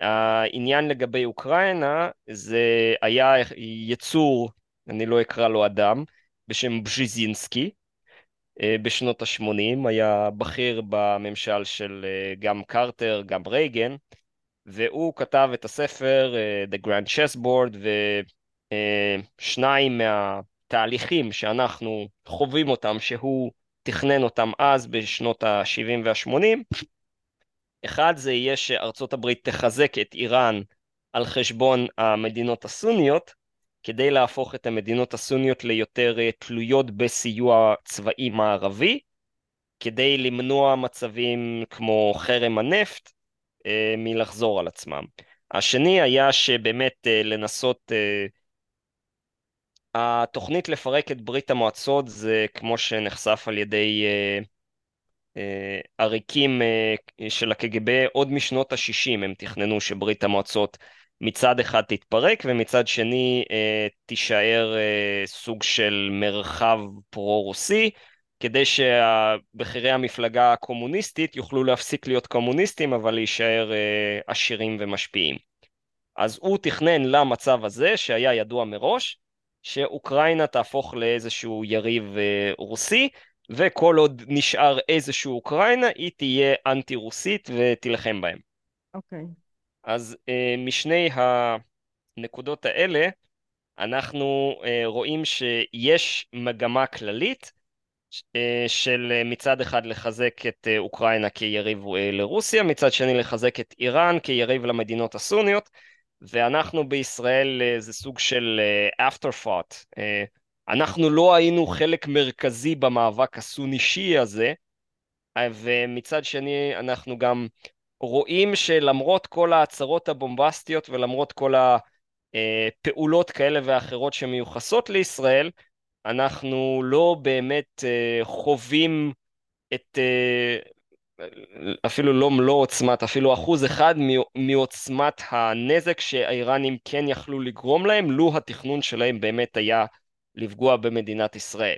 העניין לגבי אוקראינה זה היה יצור, אני לא אקרא לו אדם, בשם בז'יזינסקי, אה, בשנות ה-80, היה בכיר בממשל של אה, גם קרטר, גם רייגן, והוא כתב את הספר uh, The Grand Chessboard, ושניים מהתהליכים שאנחנו חווים אותם, שהוא תכנן אותם אז בשנות ה-70 וה-80, אחד זה יהיה שארצות הברית תחזק את איראן על חשבון המדינות הסוניות, כדי להפוך את המדינות הסוניות ליותר אה, תלויות בסיוע צבאי מערבי, כדי למנוע מצבים כמו חרם הנפט אה, מלחזור על עצמם. השני היה שבאמת אה, לנסות, התוכנית לפרק את ברית המועצות זה כמו שנחשף על ידי עריקים אה, של הקג"ב עוד משנות ה-60 הם תכננו שברית המועצות מצד אחד תתפרק ומצד שני אה, תישאר סוג של מרחב פרו-רוסי כדי שבכירי המפלגה הקומוניסטית יוכלו להפסיק להיות קומוניסטים אבל להישאר עשירים ומשפיעים. אז הוא תכנן למצב הזה שהיה ידוע מראש שאוקראינה תהפוך לאיזשהו יריב רוסי וכל עוד נשאר איזשהו אוקראינה, היא תהיה אנטי-רוסית ותילחם בהם. אוקיי. Okay. אז אה, משני הנקודות האלה, אנחנו אה, רואים שיש מגמה כללית אה, של מצד אחד לחזק את אה, אוקראינה כיריב אה, לרוסיה, מצד שני לחזק את איראן כיריב למדינות הסוניות, ואנחנו בישראל אה, זה סוג של אה, afterthought. אה, אנחנו לא היינו חלק מרכזי במאבק הסוני-שיעי הזה, ומצד שני אנחנו גם רואים שלמרות כל ההצהרות הבומבסטיות ולמרות כל הפעולות כאלה ואחרות שמיוחסות לישראל, אנחנו לא באמת אה, חווים את, אה, אפילו לא מלוא עוצמת, אפילו אחוז אחד מעוצמת הנזק שהאיראנים כן יכלו לגרום להם, לו התכנון שלהם באמת היה לפגוע במדינת ישראל.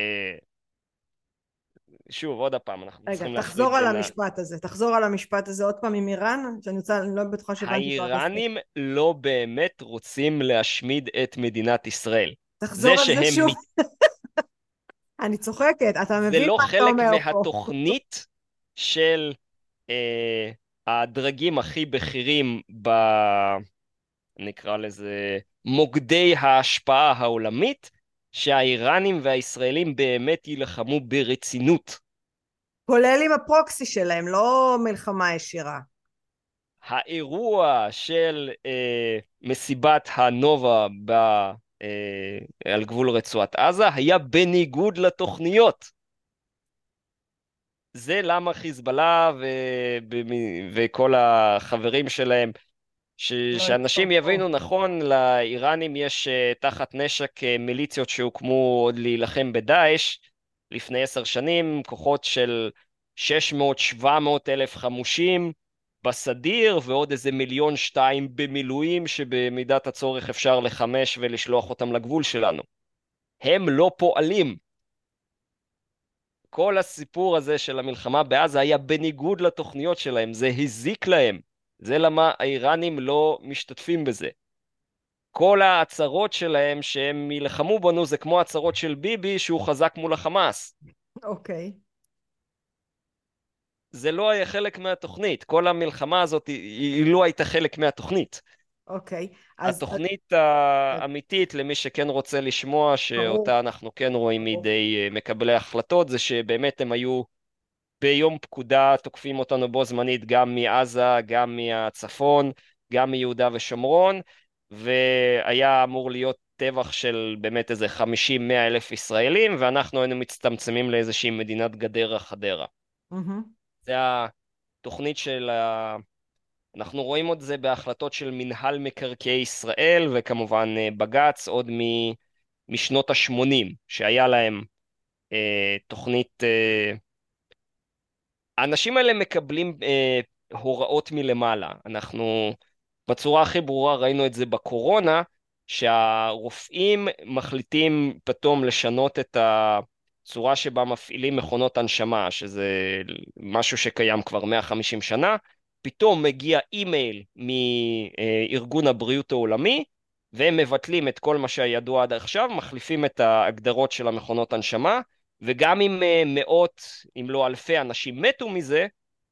אה, שוב, עוד פעם, אנחנו רגע, צריכים. רגע, תחזור על המשפט הזה, תחזור על המשפט הזה עוד פעם עם איראן, שאני רוצה, אני לא בטוחה שהבנתי... האיראנים לא באמת רוצים להשמיד את מדינת ישראל. תחזור על זה שוב. אני צוחקת, אתה מבין לא מה אתה אומר פה. זה לא חלק מהתוכנית של אה, הדרגים הכי בכירים ב... נקרא לזה מוקדי ההשפעה העולמית, שהאיראנים והישראלים באמת יילחמו ברצינות. כולל עם הפרוקסי שלהם, לא מלחמה ישירה. האירוע של אה, מסיבת הנובה ב, אה, על גבול רצועת עזה היה בניגוד לתוכניות. זה למה חיזבאללה ו... וכל החברים שלהם ש... לא שאנשים יבינו נכון, לאיראנים יש uh, תחת נשק uh, מיליציות שהוקמו עוד להילחם בדאעש לפני עשר שנים, כוחות של 600-700 אלף חמושים בסדיר ועוד איזה מיליון שתיים במילואים שבמידת הצורך אפשר לחמש ולשלוח אותם לגבול שלנו. הם לא פועלים. כל הסיפור הזה של המלחמה בעזה היה בניגוד לתוכניות שלהם, זה הזיק להם. זה למה האיראנים לא משתתפים בזה. כל ההצהרות שלהם שהם יילחמו בנו זה כמו הצהרות של ביבי שהוא חזק מול החמאס. אוקיי. Okay. זה לא היה חלק מהתוכנית. כל המלחמה הזאת היא, היא לא הייתה חלק מהתוכנית. אוקיי. Okay, אז... התוכנית האמיתית, למי שכן רוצה לשמוע, שאותה אנחנו כן רואים מידי מקבלי החלטות, זה שבאמת הם היו ביום פקודה תוקפים אותנו בו זמנית גם מעזה, גם מהצפון, גם מיהודה ושומרון, והיה אמור להיות טבח של באמת איזה 50-100 אלף ישראלים, ואנחנו היינו מצטמצמים לאיזושהי מדינת גדרה חדרה. Mm-hmm. זה התוכנית של אנחנו רואים את זה בהחלטות של מנהל מקרקעי ישראל וכמובן אה, בג"ץ עוד משנות ה-80 שהיה להם אה, תוכנית אה, האנשים האלה מקבלים אה, הוראות מלמעלה. אנחנו בצורה הכי ברורה ראינו את זה בקורונה שהרופאים מחליטים פתאום לשנות את הצורה שבה מפעילים מכונות הנשמה שזה משהו שקיים כבר 150 שנה. פתאום מגיע אימייל מארגון הבריאות העולמי, והם מבטלים את כל מה שידוע עד עכשיו, מחליפים את ההגדרות של המכונות הנשמה, וגם אם אה, מאות, אם לא אלפי אנשים מתו מזה,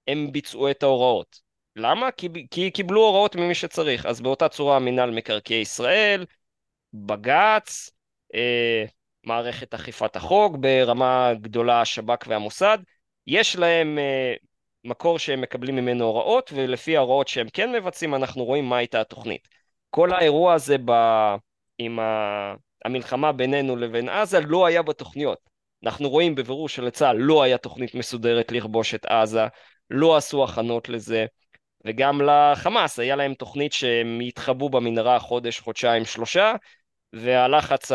הם ביצעו את ההוראות. למה? כי, כי קיבלו הוראות ממי שצריך. אז באותה צורה מינהל מקרקעי ישראל, בג"ץ, אה, מערכת אכיפת החוק, ברמה גדולה השב"כ והמוסד, יש להם אה, מקור שהם מקבלים ממנו הוראות, ולפי ההוראות שהם כן מבצעים, אנחנו רואים מה הייתה התוכנית. כל האירוע הזה ב... עם ה... המלחמה בינינו לבין עזה לא היה בתוכניות. אנחנו רואים בבירור שלצה"ל לא היה תוכנית מסודרת לכבוש את עזה, לא עשו הכנות לזה, וגם לחמאס היה להם תוכנית שהם יתחבאו במנהרה חודש, חודשיים, שלושה, והלחץ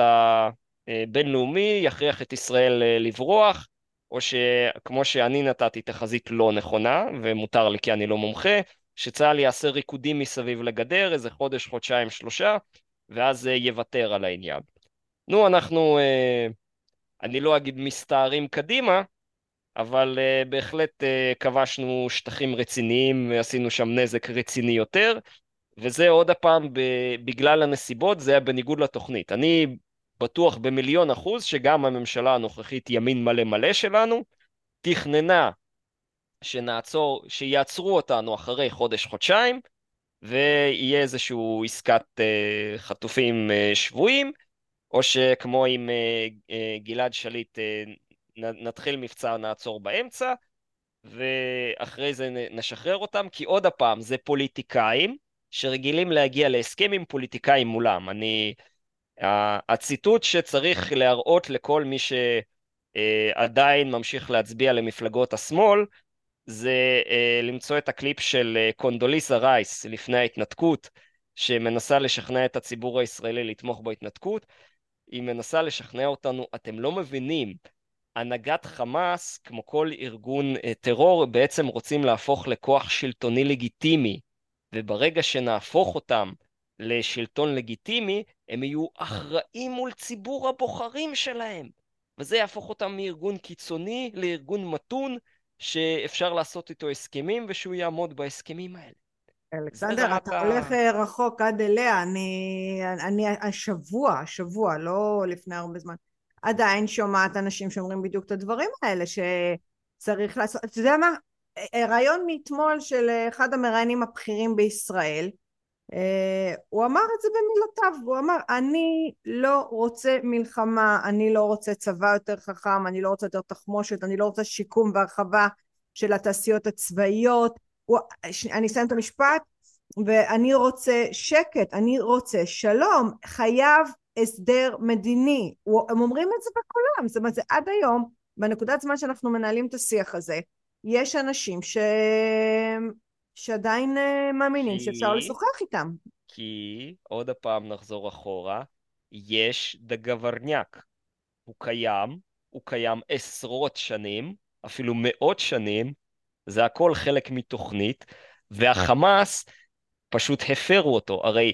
הבינלאומי יכריח את ישראל אה, לברוח, או שכמו שאני נתתי תחזית לא נכונה, ומותר לי כי אני לא מומחה, שצה"ל יעשה ריקודים מסביב לגדר איזה חודש, חודשיים, שלושה, ואז יוותר על העניין. נו, אנחנו, אה, אני לא אגיד מסתערים קדימה, אבל uh, בהחלט uh, כבשנו שטחים רציניים ועשינו שם נזק רציני יותר, וזה עוד הפעם בגלל הנסיבות, זה היה בניגוד לתוכנית. אני בטוח במיליון אחוז שגם הממשלה הנוכחית ימין מלא מלא שלנו תכננה שנעצור, שיעצרו אותנו אחרי חודש-חודשיים ויהיה איזשהו עסקת uh, חטופים uh, שבויים או שכמו עם uh, uh, גלעד שליט uh, נתחיל מבצע נעצור באמצע ואחרי זה נשחרר אותם כי עוד הפעם זה פוליטיקאים שרגילים להגיע להסכם עם פוליטיקאים מולם. אני הציטוט שצריך להראות לכל מי שעדיין ממשיך להצביע למפלגות השמאל זה אה, למצוא את הקליפ של אה, קונדוליסה רייס לפני ההתנתקות שמנסה לשכנע את הציבור הישראלי לתמוך בהתנתקות היא מנסה לשכנע אותנו אתם לא מבינים הנהגת חמאס כמו כל ארגון אה, טרור בעצם רוצים להפוך לכוח שלטוני לגיטימי וברגע שנהפוך אותם לשלטון לגיטימי, הם יהיו אחראים מול ציבור הבוחרים שלהם. וזה יהפוך אותם מארגון קיצוני לארגון מתון, שאפשר לעשות איתו הסכמים ושהוא יעמוד בהסכמים האלה. אלכסנדר, אתה הולך רחוק עד אליה, אני, אני השבוע, השבוע, לא לפני הרבה זמן, עדיין שומעת אנשים שאומרים בדיוק את הדברים האלה, שצריך לעשות, אתה יודע מה, רעיון מאתמול של אחד המראיינים הבכירים בישראל, Uh, הוא אמר את זה במילותיו, הוא אמר אני לא רוצה מלחמה, אני לא רוצה צבא יותר חכם, אני לא רוצה יותר תחמושת, אני לא רוצה שיקום והרחבה של התעשיות הצבאיות, הוא, אני אסיים את המשפט, ואני רוצה שקט, אני רוצה שלום, חייב הסדר מדיני, הם אומרים את זה בקולם, זאת אומרת זה עד היום, בנקודת זמן שאנחנו מנהלים את השיח הזה, יש אנשים ש... שעדיין uh, מאמינים כי... שאפשר לשוחח איתם. כי, עוד הפעם נחזור אחורה, יש דגברניאק. הוא קיים, הוא קיים עשרות שנים, אפילו מאות שנים, זה הכל חלק מתוכנית, והחמאס פשוט הפרו אותו. הרי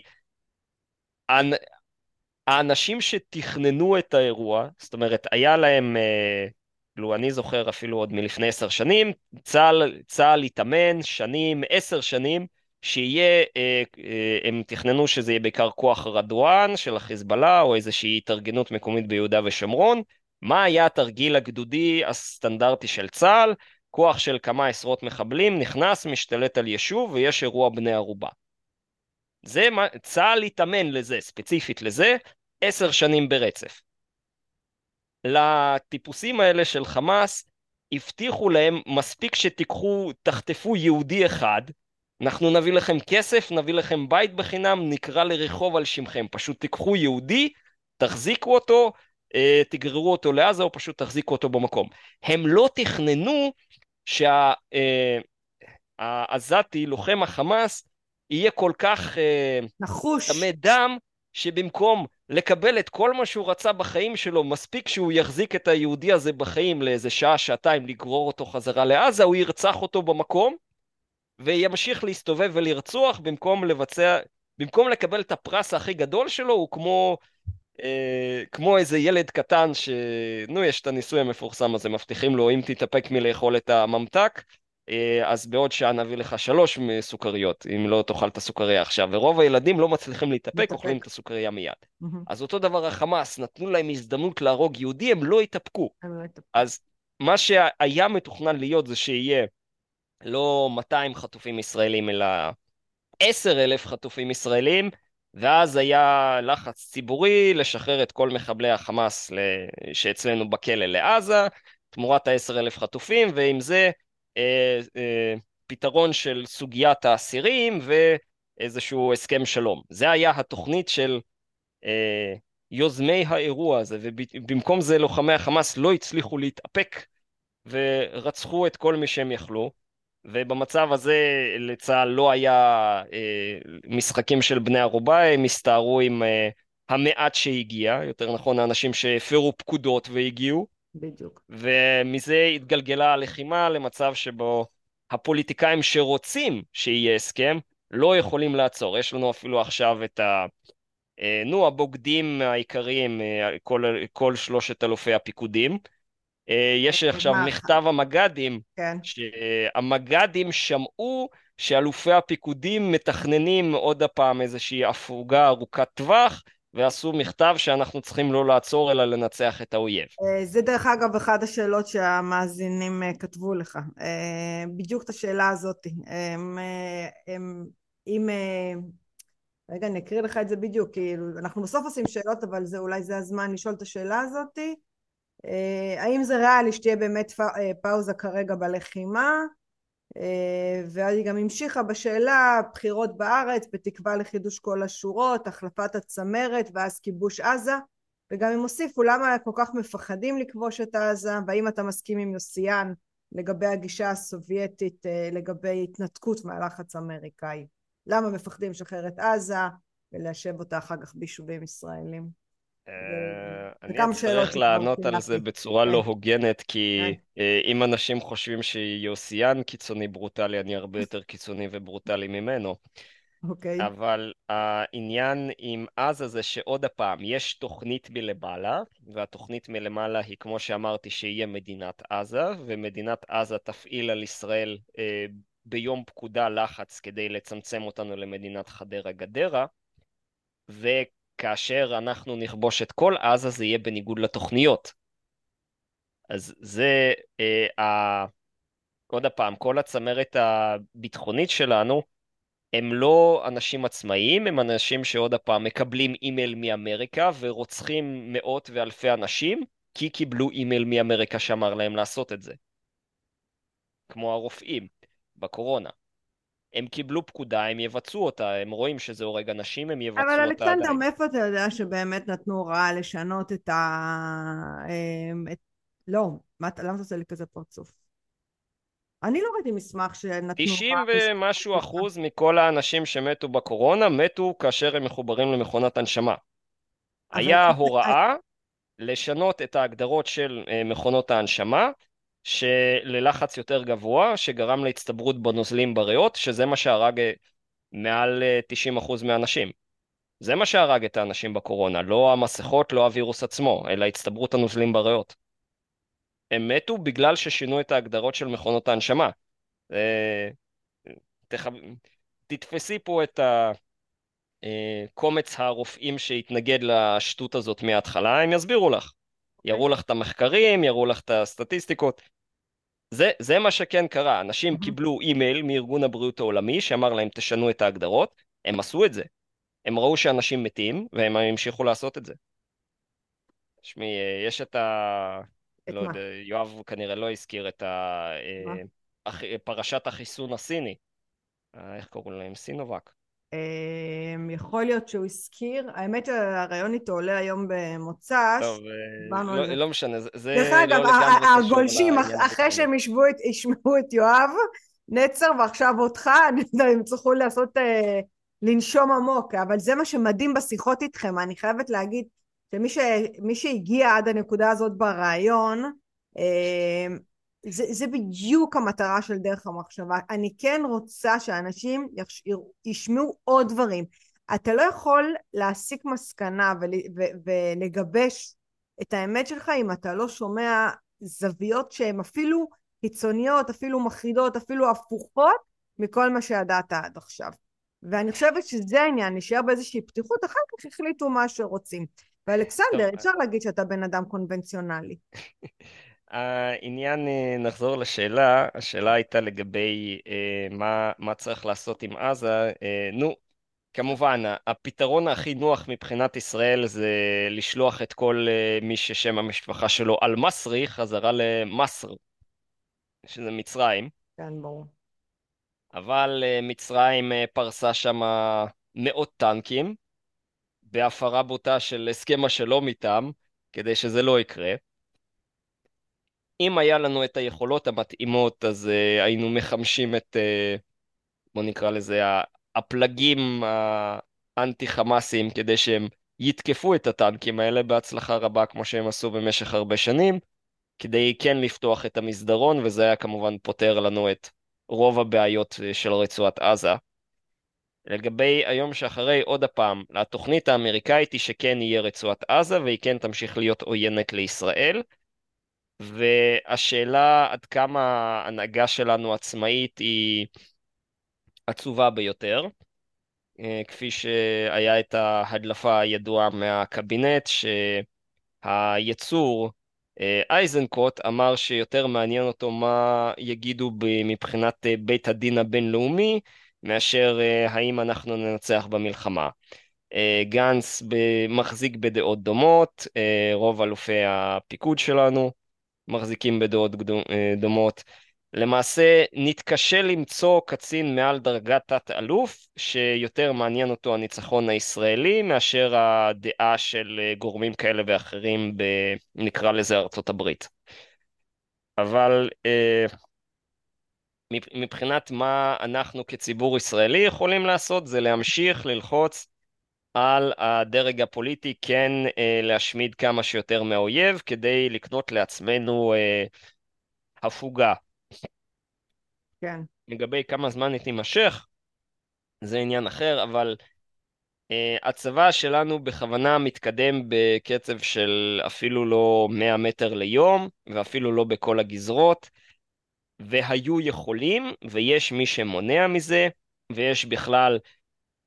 האנשים שתכננו את האירוע, זאת אומרת, היה להם... Uh, כאילו אני זוכר אפילו עוד מלפני עשר שנים, צה"ל, צה"ל התאמן שנים, עשר שנים, שיהיה, אה, אה, הם תכננו שזה יהיה בעיקר כוח רדואן של החיזבאללה, או איזושהי התארגנות מקומית ביהודה ושומרון. מה היה התרגיל הגדודי הסטנדרטי של צה"ל? כוח של כמה עשרות מחבלים נכנס, משתלט על יישוב, ויש אירוע בני ערובה. זה מה, צה"ל התאמן לזה, ספציפית לזה, עשר שנים ברצף. לטיפוסים האלה של חמאס הבטיחו להם מספיק שתיקחו, תחטפו יהודי אחד, אנחנו נביא לכם כסף, נביא לכם בית בחינם, נקרא לרחוב על שמכם. פשוט תיקחו יהודי, תחזיקו אותו, אה, תגררו אותו לעזה או פשוט תחזיקו אותו במקום. הם לא תכננו שהאנשים העזתי, לוחם החמאס, יהיה כל כך נחוש, טמא דם, שבמקום לקבל את כל מה שהוא רצה בחיים שלו, מספיק שהוא יחזיק את היהודי הזה בחיים לאיזה שעה, שעתיים, לגרור אותו חזרה לעזה, הוא ירצח אותו במקום, וימשיך להסתובב ולרצוח במקום לבצע, במקום לקבל את הפרס הכי גדול שלו, הוא כמו, אה, כמו איזה ילד קטן ש... נו, יש את הניסוי המפורסם הזה, מבטיחים לו, אם תתאפק מלאכול את הממתק, אה, אז בעוד שעה נביא לך שלוש סוכריות, אם לא תאכל את הסוכריה עכשיו. ורוב הילדים לא מצליחים להתאפק, אוכלים את הסוכריה מיד. Mm-hmm. אז אותו דבר החמאס, נתנו להם הזדמנות להרוג יהודי, הם לא התאפקו. הם לא התאפקו. אז מה שהיה מתוכנן להיות זה שיהיה לא 200 חטופים ישראלים, אלא 10 אלף חטופים ישראלים, ואז היה לחץ ציבורי לשחרר את כל מחבלי החמאס שאצלנו בכלא לעזה, תמורת ה-10 אלף חטופים, ועם זה אה, אה, פתרון של סוגיית האסירים ואיזשהו הסכם שלום. זה היה התוכנית של אה, יוזמי האירוע הזה, ובמקום זה לוחמי החמאס לא הצליחו להתאפק ורצחו את כל מי שהם יכלו. ובמצב הזה לצה"ל לא היה אה, משחקים של בני ערובה, הם הסתערו עם אה, המעט שהגיע, יותר נכון האנשים שהפרו פקודות והגיעו. בדיוק. ומזה התגלגלה הלחימה למצב שבו הפוליטיקאים שרוצים שיהיה הסכם לא יכולים לעצור. יש לנו אפילו עכשיו את ה... אה, נו, הבוגדים העיקריים, אה, כל, כל שלושת אלופי הפיקודים. אה, יש עכשיו מכתב המג"דים, כן. שהמג"דים שמעו שאלופי הפיקודים מתכננים עוד הפעם איזושהי הפוגה ארוכת טווח, ועשו מכתב שאנחנו צריכים לא לעצור אלא לנצח את האויב. אה, זה דרך אגב אחת השאלות שהמאזינים אה, כתבו לך, בדיוק את השאלה הזאת. אם... רגע, אני אקריא לך את זה בדיוק, כאילו, אנחנו בסוף עושים שאלות, אבל זה אולי זה הזמן לשאול את השאלה הזאתי. אה, האם זה ריאלי שתהיה באמת אה, פאוזה כרגע בלחימה? אה, ואז היא גם המשיכה בשאלה בחירות בארץ בתקווה לחידוש כל השורות, החלפת הצמרת ואז כיבוש עזה. וגם הם הוסיפו למה כל כך מפחדים לכבוש את עזה והאם אתה מסכים עם יוסיאן לגבי הגישה הסובייטית לגבי התנתקות מהלחץ האמריקאי? למה מפחדים לשחרר את עזה וליישב אותה אחר כך ביישובים ישראלים אני אצטרך לענות על זה בצורה לא כן. הוגנת, כי כן. אה, אם אנשים חושבים שיוסיאן קיצוני ברוטלי, אני הרבה יותר קיצוני וברוטלי ממנו. אוקיי. אבל העניין עם עזה זה שעוד הפעם, יש תוכנית מלמעלה, והתוכנית מלמעלה היא, כמו שאמרתי, שיהיה מדינת עזה, ומדינת עזה תפעיל על ישראל אה, ביום פקודה לחץ כדי לצמצם אותנו למדינת חדרה-גדרה, כאשר אנחנו נכבוש את כל עזה זה יהיה בניגוד לתוכניות. אז זה, אה, ה... עוד פעם, כל הצמרת הביטחונית שלנו הם לא אנשים עצמאיים, הם אנשים שעוד פעם מקבלים אימייל מאמריקה ורוצחים מאות ואלפי אנשים כי קיבלו אימייל מאמריקה שאמר להם לעשות את זה. כמו הרופאים בקורונה. הם קיבלו פקודה, הם יבצעו אותה, הם רואים שזה הורג אנשים, הם יבצעו אותה עדיין. אבל אלכסנדר, מאיפה אתה יודע שבאמת נתנו הוראה לשנות את ה... אמ, את... לא, מה, למה אתה עושה לי כזה פרצוף? אני לא ראיתי מסמך שנתנו... 90 ומשהו אחוז מכל האנשים שמתו בקורונה מתו כאשר הם מחוברים למכונת הנשמה. היה הוראה לשנות את ההגדרות של אה, מכונות ההנשמה שללחץ יותר גבוה, שגרם להצטברות בנוזלים בריאות, שזה מה שהרג אה, מעל 90% אה, מהאנשים. זה מה שהרג את האנשים בקורונה, לא המסכות, לא הווירוס עצמו, אלא הצטברות הנוזלים בריאות. הם מתו בגלל ששינו את ההגדרות של מכונות ההנשמה. אה, תח... תתפסי פה את הקומץ הרופאים שהתנגד לשטות הזאת מההתחלה, הם יסבירו לך. יראו לך את המחקרים, יראו לך את הסטטיסטיקות. זה, זה מה שכן קרה, אנשים קיבלו אימייל מארגון הבריאות העולמי שאמר להם תשנו את ההגדרות, הם עשו את זה. הם ראו שאנשים מתים, והם המשיכו לעשות את זה. תשמעי, יש את ה... את לא מה? יודע, יואב כנראה לא הזכיר את ה... הח... פרשת החיסון הסיני. אה, איך קוראים להם? סינובק. אמ, יכול להיות שהוא הזכיר, האמת שהרעיון איתו עולה היום במוצ"ש. טוב, אה, לא, לא משנה, זה דרך אגב, הגולשים, אחרי שהם ישמעו את יואב, נצר ועכשיו אותך, יודעת, הם יצטרכו לעשות, אה, לנשום עמוק, אבל זה מה שמדהים בשיחות איתכם, אני חייבת להגיד שמי ש, שהגיע עד הנקודה הזאת ברעיון, אה, זה, זה בדיוק המטרה של דרך המחשבה. אני כן רוצה שאנשים יש, ישמעו עוד דברים. אתה לא יכול להסיק מסקנה ול, ו, ולגבש את האמת שלך אם אתה לא שומע זוויות שהן אפילו קיצוניות, אפילו מחרידות, אפילו הפוכות מכל מה שידעת עד עכשיו. ואני חושבת שזה העניין, נשאר באיזושהי פתיחות, אחר כך החליטו מה שרוצים. ואלכסנדר, אפשר להגיד שאתה בן אדם קונבנציונלי. העניין, אה, נחזור לשאלה, השאלה הייתה לגבי אה, מה, מה צריך לעשות עם עזה. אה, נו, כמובן, הפתרון הכי נוח מבחינת ישראל זה לשלוח את כל אה, מי ששם המשפחה שלו אל-מסרי חזרה למסר, שזה מצרים. כן, ברור. אבל אה, מצרים אה, פרסה שם מאות טנקים בהפרה בוטה של הסכם השלום איתם, כדי שזה לא יקרה. אם היה לנו את היכולות המתאימות, אז uh, היינו מחמשים את, uh, בוא נקרא לזה, הפלגים האנטי-חמאסיים, כדי שהם יתקפו את הטנקים האלה בהצלחה רבה, כמו שהם עשו במשך הרבה שנים, כדי כן לפתוח את המסדרון, וזה היה כמובן פותר לנו את רוב הבעיות אה, של רצועת עזה. לגבי היום שאחרי, עוד הפעם, התוכנית האמריקאית היא שכן יהיה רצועת עזה, והיא כן תמשיך להיות עוינת לישראל. והשאלה עד כמה ההנהגה שלנו עצמאית היא עצובה ביותר. אה, כפי שהיה את ההדלפה הידועה מהקבינט, שהיצור אה, אייזנקוט אמר שיותר מעניין אותו מה יגידו מבחינת אה, בית הדין הבינלאומי, מאשר האם אנחנו ננצח במלחמה. גנץ מחזיק בדעות דומות, רוב אלופי הפיקוד שלנו מחזיקים בדעות דומות. למעשה נתקשה למצוא קצין מעל דרגת תת-אלוף שיותר מעניין אותו הניצחון הישראלי מאשר הדעה של אה, גורמים כאלה ואחרים ב... נקרא לזה ארצות הברית. אבל אה, מבחינת מה אנחנו כציבור ישראלי יכולים לעשות זה להמשיך ללחוץ על הדרג הפוליטי כן אה, להשמיד כמה שיותר מהאויב כדי לקנות לעצמנו הפוגה. כן. לגבי כמה זמן היא תימשך, זה עניין אחר, אבל uh, הצבא שלנו בכוונה מתקדם בקצב של אפילו לא 100 מטר ליום, ואפילו לא בכל הגזרות, והיו יכולים, ויש מי שמונע מזה, ויש בכלל...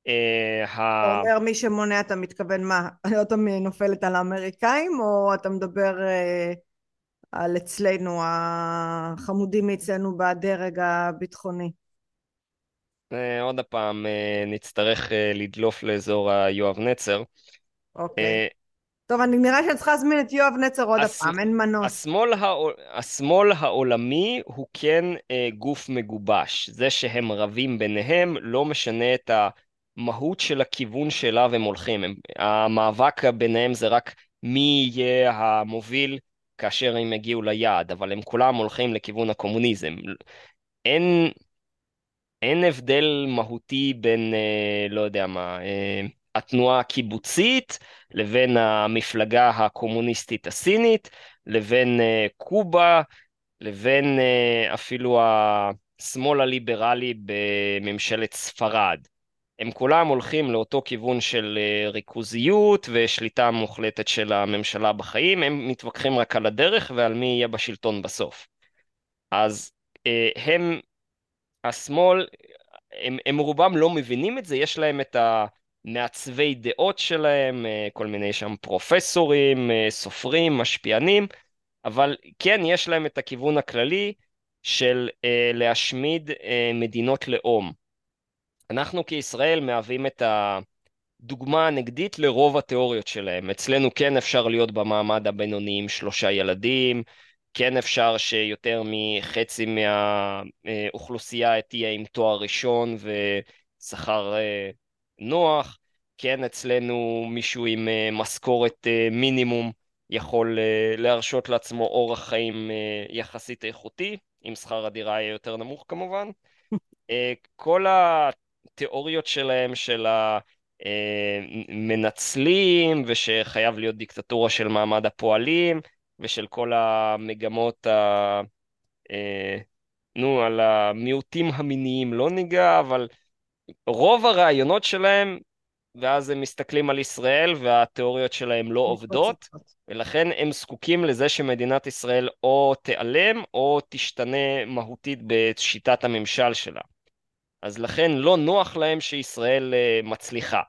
Uh, אתה אומר מי שמונע, אתה מתכוון מה? אתה נופלת על האמריקאים, או אתה מדבר... Uh... על אצלנו, החמודים מאצלנו בדרג הביטחוני. אה, עוד פעם, אה, נצטרך אה, לדלוף לאזור היואב נצר. אוקיי. טוב, אני נראה שאני צריכה להזמין את יואב נצר עוד הס... פעם, אין מנוס. השמאל, העול... השמאל העולמי הוא כן אה, גוף מגובש. זה שהם רבים ביניהם לא משנה את המהות של הכיוון שאליו הם הולכים. הם... המאבק ביניהם זה רק מי יהיה המוביל כאשר הם יגיעו ליעד, אבל הם כולם הולכים לכיוון הקומוניזם. אין, אין הבדל מהותי בין, אה, לא יודע מה, אה, התנועה הקיבוצית לבין המפלגה הקומוניסטית הסינית, לבין אה, קובה, לבין אה, אפילו השמאל הליברלי בממשלת ספרד. הם כולם הולכים לאותו כיוון של אה, ריכוזיות ושליטה מוחלטת של הממשלה בחיים, הם מתווכחים רק על הדרך ועל מי יהיה בשלטון בסוף. אז אה, הם, השמאל, הם, הם רובם לא מבינים את זה, יש להם את המעצבי דעות שלהם, אה, כל מיני שם פרופסורים, סופרים, משפיענים, אבל כן, יש להם את הכיוון הכללי של להשמיד מדינות לאום. אנחנו כישראל מהווים את הדוגמה הנגדית לרוב התיאוריות שלהם. אצלנו כן אפשר להיות במעמד הבינוני עם שלושה ילדים, כן אפשר שיותר מחצי מהאוכלוסייה תהיה עם תואר ראשון ושכר אה, נוח, כן אצלנו מישהו עם אה, משכורת אה, מינימום יכול להרשות לעצמו אורח חיים יחסית איכותי, אם שכר הדירה יהיה יותר נמוך כמובן. כל התיאוריות שלהם של המנצלים ושחייב להיות דיקטטורה של מעמד הפועלים ושל כל המגמות ה... נו, על המיעוטים המיניים לא ניגע, אבל רוב הרעיונות שלהם, ואז הם מסתכלים על ישראל והתיאוריות שלהם לא עובדות, ולכן הם זקוקים לזה שמדינת ישראל או תיעלם או תשתנה מהותית בשיטת הממשל שלה. אז לכן לא נוח להם שישראל אה, מצליחה.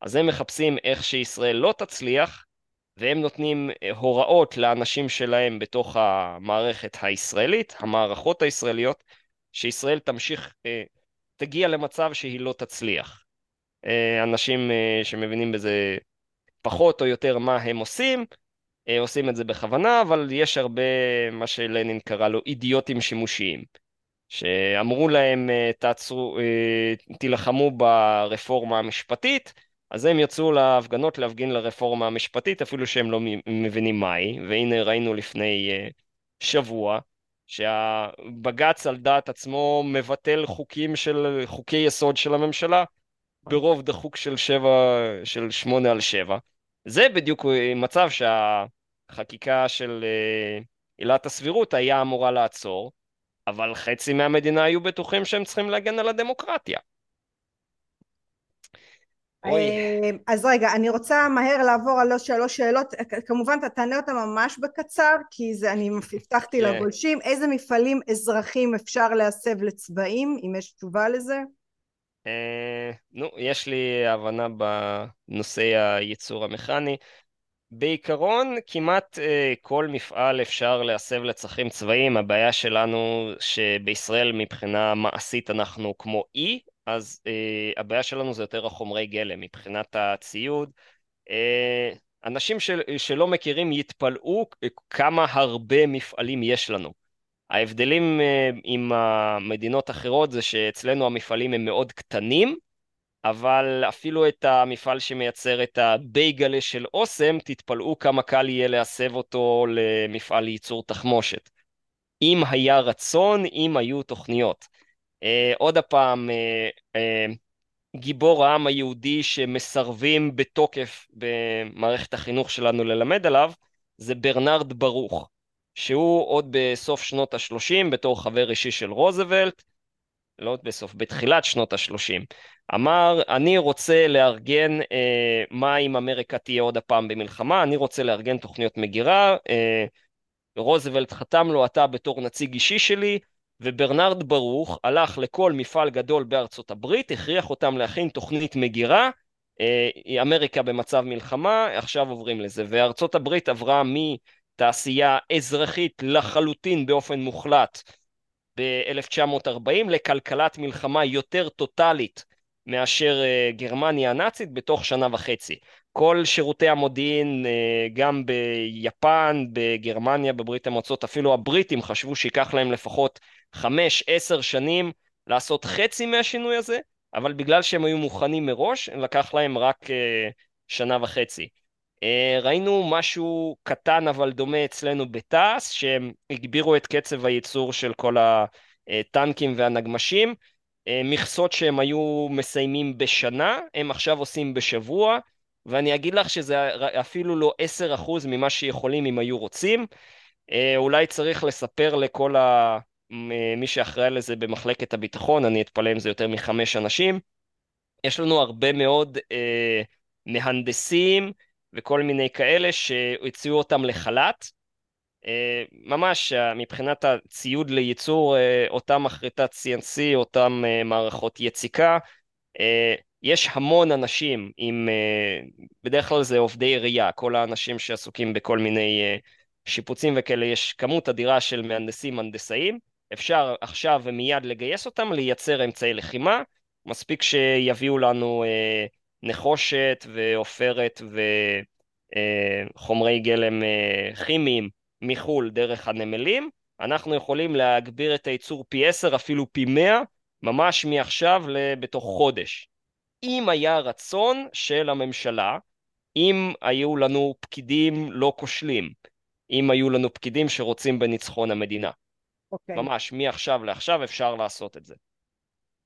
אז הם מחפשים איך שישראל לא תצליח, והם נותנים אה, הוראות לאנשים שלהם בתוך המערכת הישראלית, המערכות הישראליות, שישראל תמשיך, אה, תגיע למצב שהיא לא תצליח. אנשים שמבינים בזה פחות או יותר מה הם עושים, עושים את זה בכוונה, אבל יש הרבה, מה שלנין קרא לו, אידיוטים שימושיים. שאמרו להם, תעצרו, תילחמו ברפורמה המשפטית, אז הם יצאו להפגנות להפגין לרפורמה המשפטית, אפילו שהם לא מבינים מהי, והנה ראינו לפני uh, שבוע, שהבג"ץ על דעת עצמו מבטל חוקים של, חוקי יסוד של הממשלה, ברוב דחוק של שבע, של שמונה על שבע. זה בדיוק מצב שהחקיקה של עילת הסבירות היה אמורה לעצור, אבל חצי מהמדינה היו בטוחים שהם צריכים להגן על הדמוקרטיה. אה, אז רגע, אני רוצה מהר לעבור על שלוש שאלות, כמובן אתה תענה אותה ממש בקצר, כי זה אני הבטחתי כן. לגולשים, איזה מפעלים אזרחים אפשר להסב לצבעים, אם יש תשובה לזה? אה, נו, יש לי הבנה בנושא הייצור המכני. בעיקרון, כמעט uh, כל מפעל אפשר להסב לצרכים צבאיים. הבעיה שלנו שבישראל מבחינה מעשית אנחנו כמו אי, אז uh, הבעיה שלנו זה יותר החומרי גלם מבחינת הציוד. Uh, אנשים של, שלא מכירים יתפלאו כמה הרבה מפעלים יש לנו. ההבדלים uh, עם המדינות האחרות זה שאצלנו המפעלים הם מאוד קטנים, אבל אפילו את המפעל שמייצר את הבייגלה של אוסם, תתפלאו כמה קל יהיה להסב אותו למפעל לייצור תחמושת. אם היה רצון, אם היו תוכניות. אה, עוד הפעם, אה, אה, גיבור העם היהודי שמסרבים בתוקף במערכת החינוך שלנו ללמד עליו, זה ברנרד ברוך, שהוא עוד בסוף שנות ה-30 בתור חבר אישי של רוזוולט, לא בסוף, בתחילת שנות ה-30, אמר, אני רוצה לארגן אה, מה אם אמריקה תהיה עוד הפעם במלחמה, אני רוצה לארגן תוכניות מגירה, אה, רוזוולט חתם לו, אתה בתור נציג אישי שלי, וברנרד ברוך הלך לכל מפעל גדול בארצות הברית, הכריח אותם להכין תוכנית מגירה, אה, אמריקה במצב מלחמה, עכשיו עוברים לזה, וארצות הברית עברה מתעשייה אזרחית לחלוטין באופן מוחלט ב-1940 לכלכלת מלחמה יותר טוטאלית מאשר אה, גרמניה הנאצית בתוך שנה וחצי. כל שירותי המודיעין, אה, גם ביפן, בגרמניה, בברית המועצות, אפילו הבריטים חשבו שייקח להם לפחות חמש, עשר שנים לעשות חצי מהשינוי הזה, אבל בגלל שהם היו מוכנים מראש, לקח להם רק uh, שנה וחצי. Uh, ראינו משהו קטן אבל דומה אצלנו בתעש, שהם הגבירו את קצב הייצור של כל הטנקים והנגמשים. Uh, מכסות שהם היו מסיימים בשנה, הם עכשיו עושים בשבוע, ואני אגיד לך שזה אפילו לא 10% ממה שיכולים אם היו רוצים. Uh, אולי צריך לספר לכל ה... מי שאחראי לזה במחלקת הביטחון, אני אתפלא אם זה יותר מחמש אנשים. יש לנו הרבה מאוד אה, מהנדסים וכל מיני כאלה שהציעו אותם לחל"ת. אה, ממש אה, מבחינת הציוד לייצור אותה מחרטת CNC, אותם אה, מערכות יציקה, יש המון אנשים עם, בדרך כלל זה עובדי עירייה, כל האנשים שעסוקים בכל מיני שיפוצים וכאלה, יש כמות אדירה של מהנדסים, הנדסאים. אפשר עכשיו ומיד לגייס אותם, לייצר אמצעי לחימה, מספיק שיביאו לנו אה, נחושת ועופרת וחומרי גלם אה, כימיים מחו"ל דרך הנמלים, אנחנו יכולים להגביר את הייצור פי 10, אפילו פי 100, ממש מעכשיו בתוך חודש. אם היה רצון של הממשלה, אם היו לנו פקידים לא כושלים, אם היו לנו פקידים שרוצים בניצחון המדינה. Okay. אוקיי. ממש, מעכשיו לעכשיו אפשר לעשות את זה.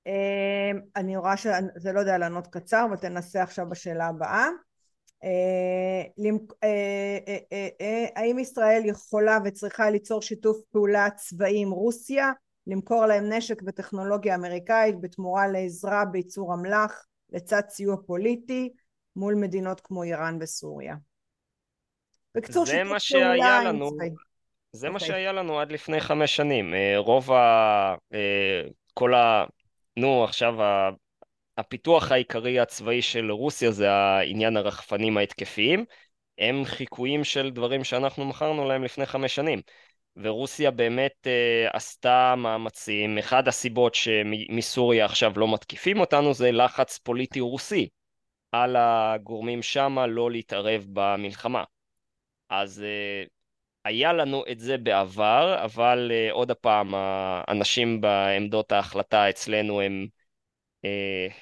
אמ, אני רואה שזה לא יודע לענות קצר, אבל תנסה עכשיו בשאלה הבאה. אה, אה, אה, האם ישראל יכולה וצריכה ליצור שיתוף פעולה צבאי עם רוסיה, למכור להם נשק וטכנולוגיה אמריקאית בתמורה לעזרה בייצור אמל"ח לצד סיוע פוליטי מול מדינות כמו איראן וסוריה? בקיצור, שיתוף פעולה עם צבאי. זה okay. מה אוקיי. שהיה לנו עד לפני חמש שנים. רוב ה... כל ה... נו, עכשיו הפיתוח העיקרי הצבאי של רוסיה זה העניין הרחפנים ההתקפיים. הם חיקויים של דברים שאנחנו מכרנו להם לפני חמש שנים. ורוסיה באמת אה, עשתה מאמצים. אחד הסיבות שמסוריה עכשיו לא מתקיפים אותנו זה לחץ פוליטי רוסי על הגורמים שמה לא להתערב במלחמה. אז אה, היה לנו את זה בעבר, אבל uh, עוד הפעם, האנשים בעמדות ההחלטה אצלנו הם... Uh,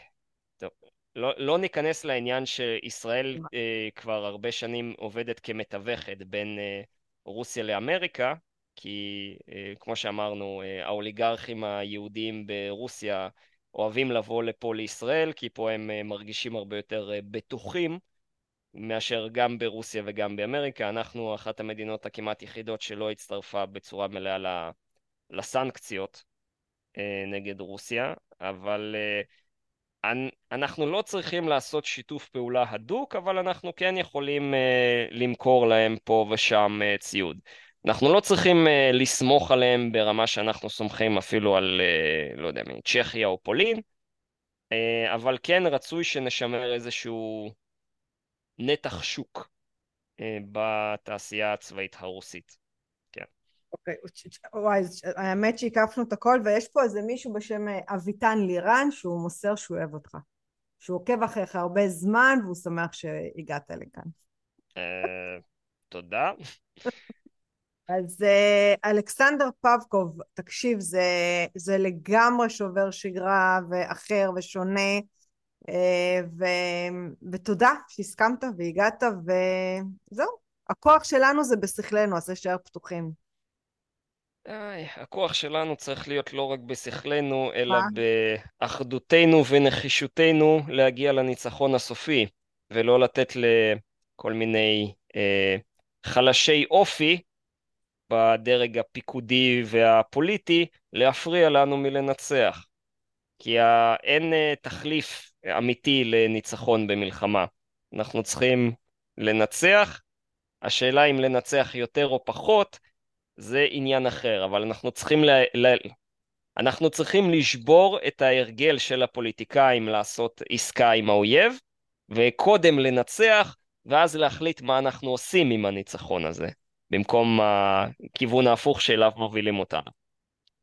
טוב, לא, לא ניכנס לעניין שישראל uh, כבר הרבה שנים עובדת כמתווכת בין uh, רוסיה לאמריקה, כי uh, כמו שאמרנו, uh, האוליגרכים היהודיים ברוסיה אוהבים לבוא לפה לישראל, כי פה הם uh, מרגישים הרבה יותר uh, בטוחים. מאשר גם ברוסיה וגם באמריקה. אנחנו אחת המדינות הכמעט יחידות שלא הצטרפה בצורה מלאה לסנקציות אה, נגד רוסיה, אבל אה, אנחנו לא צריכים לעשות שיתוף פעולה הדוק, אבל אנחנו כן יכולים אה, למכור להם פה ושם ציוד. אנחנו לא צריכים לסמוך עליהם ברמה שאנחנו סומכים אפילו על, לא יודע, צ'כיה או פולין, אבל כן רצוי שנשמר איזשהו נתח שוק אה, בתעשייה הצבאית הרוסית. כן. אוקיי, וואי, האמת שהקפנו את הכל, ויש פה איזה מישהו בשם אה, אביטן לירן, שהוא מוסר שהוא אוהב אותך. שהוא עוקב אחריך הרבה זמן, והוא שמח שהגעת לכאן. אה, תודה. אז אלכסנדר פבקוב, תקשיב, זה, זה לגמרי שובר שגרה ואחר ושונה. אה, ו... ותודה שהסכמת והגעת וזהו, הכוח שלנו זה בשכלנו, אז נשאר פתוחים. איי, הכוח שלנו צריך להיות לא רק בשכלנו, אלא מה? באחדותנו ונחישותנו להגיע לניצחון הסופי, ולא לתת לכל מיני אה, חלשי אופי בדרג הפיקודי והפוליטי להפריע לנו מלנצח. כי אין אה, תחליף אמיתי לניצחון במלחמה. אנחנו צריכים לנצח, השאלה אם לנצח יותר או פחות זה עניין אחר, אבל אנחנו צריכים, ל... ל... אנחנו צריכים לשבור את ההרגל של הפוליטיקאים לעשות עסקה עם האויב, וקודם לנצח, ואז להחליט מה אנחנו עושים עם הניצחון הזה, במקום הכיוון ההפוך שאליו מובילים אותנו.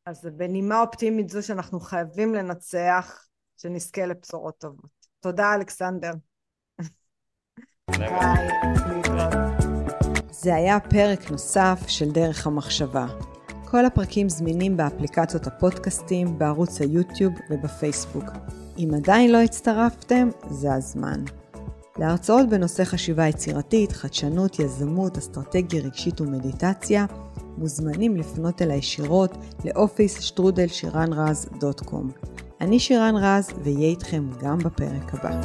אז בנימה אופטימית זו שאנחנו חייבים לנצח, שנזכה לבשורות טובות. תודה, אלכסנדר. זה היה פרק נוסף של דרך המחשבה. כל הפרקים זמינים באפליקציות הפודקאסטים, בערוץ היוטיוב ובפייסבוק. אם עדיין לא הצטרפתם, זה הזמן. להרצאות בנושא חשיבה יצירתית, חדשנות, יזמות, אסטרטגיה רגשית ומדיטציה, מוזמנים לפנות אליי ישירות לאופיס שטרודל שירנרז.קום. אני שירן רז, ואהיה איתכם גם בפרק הבא.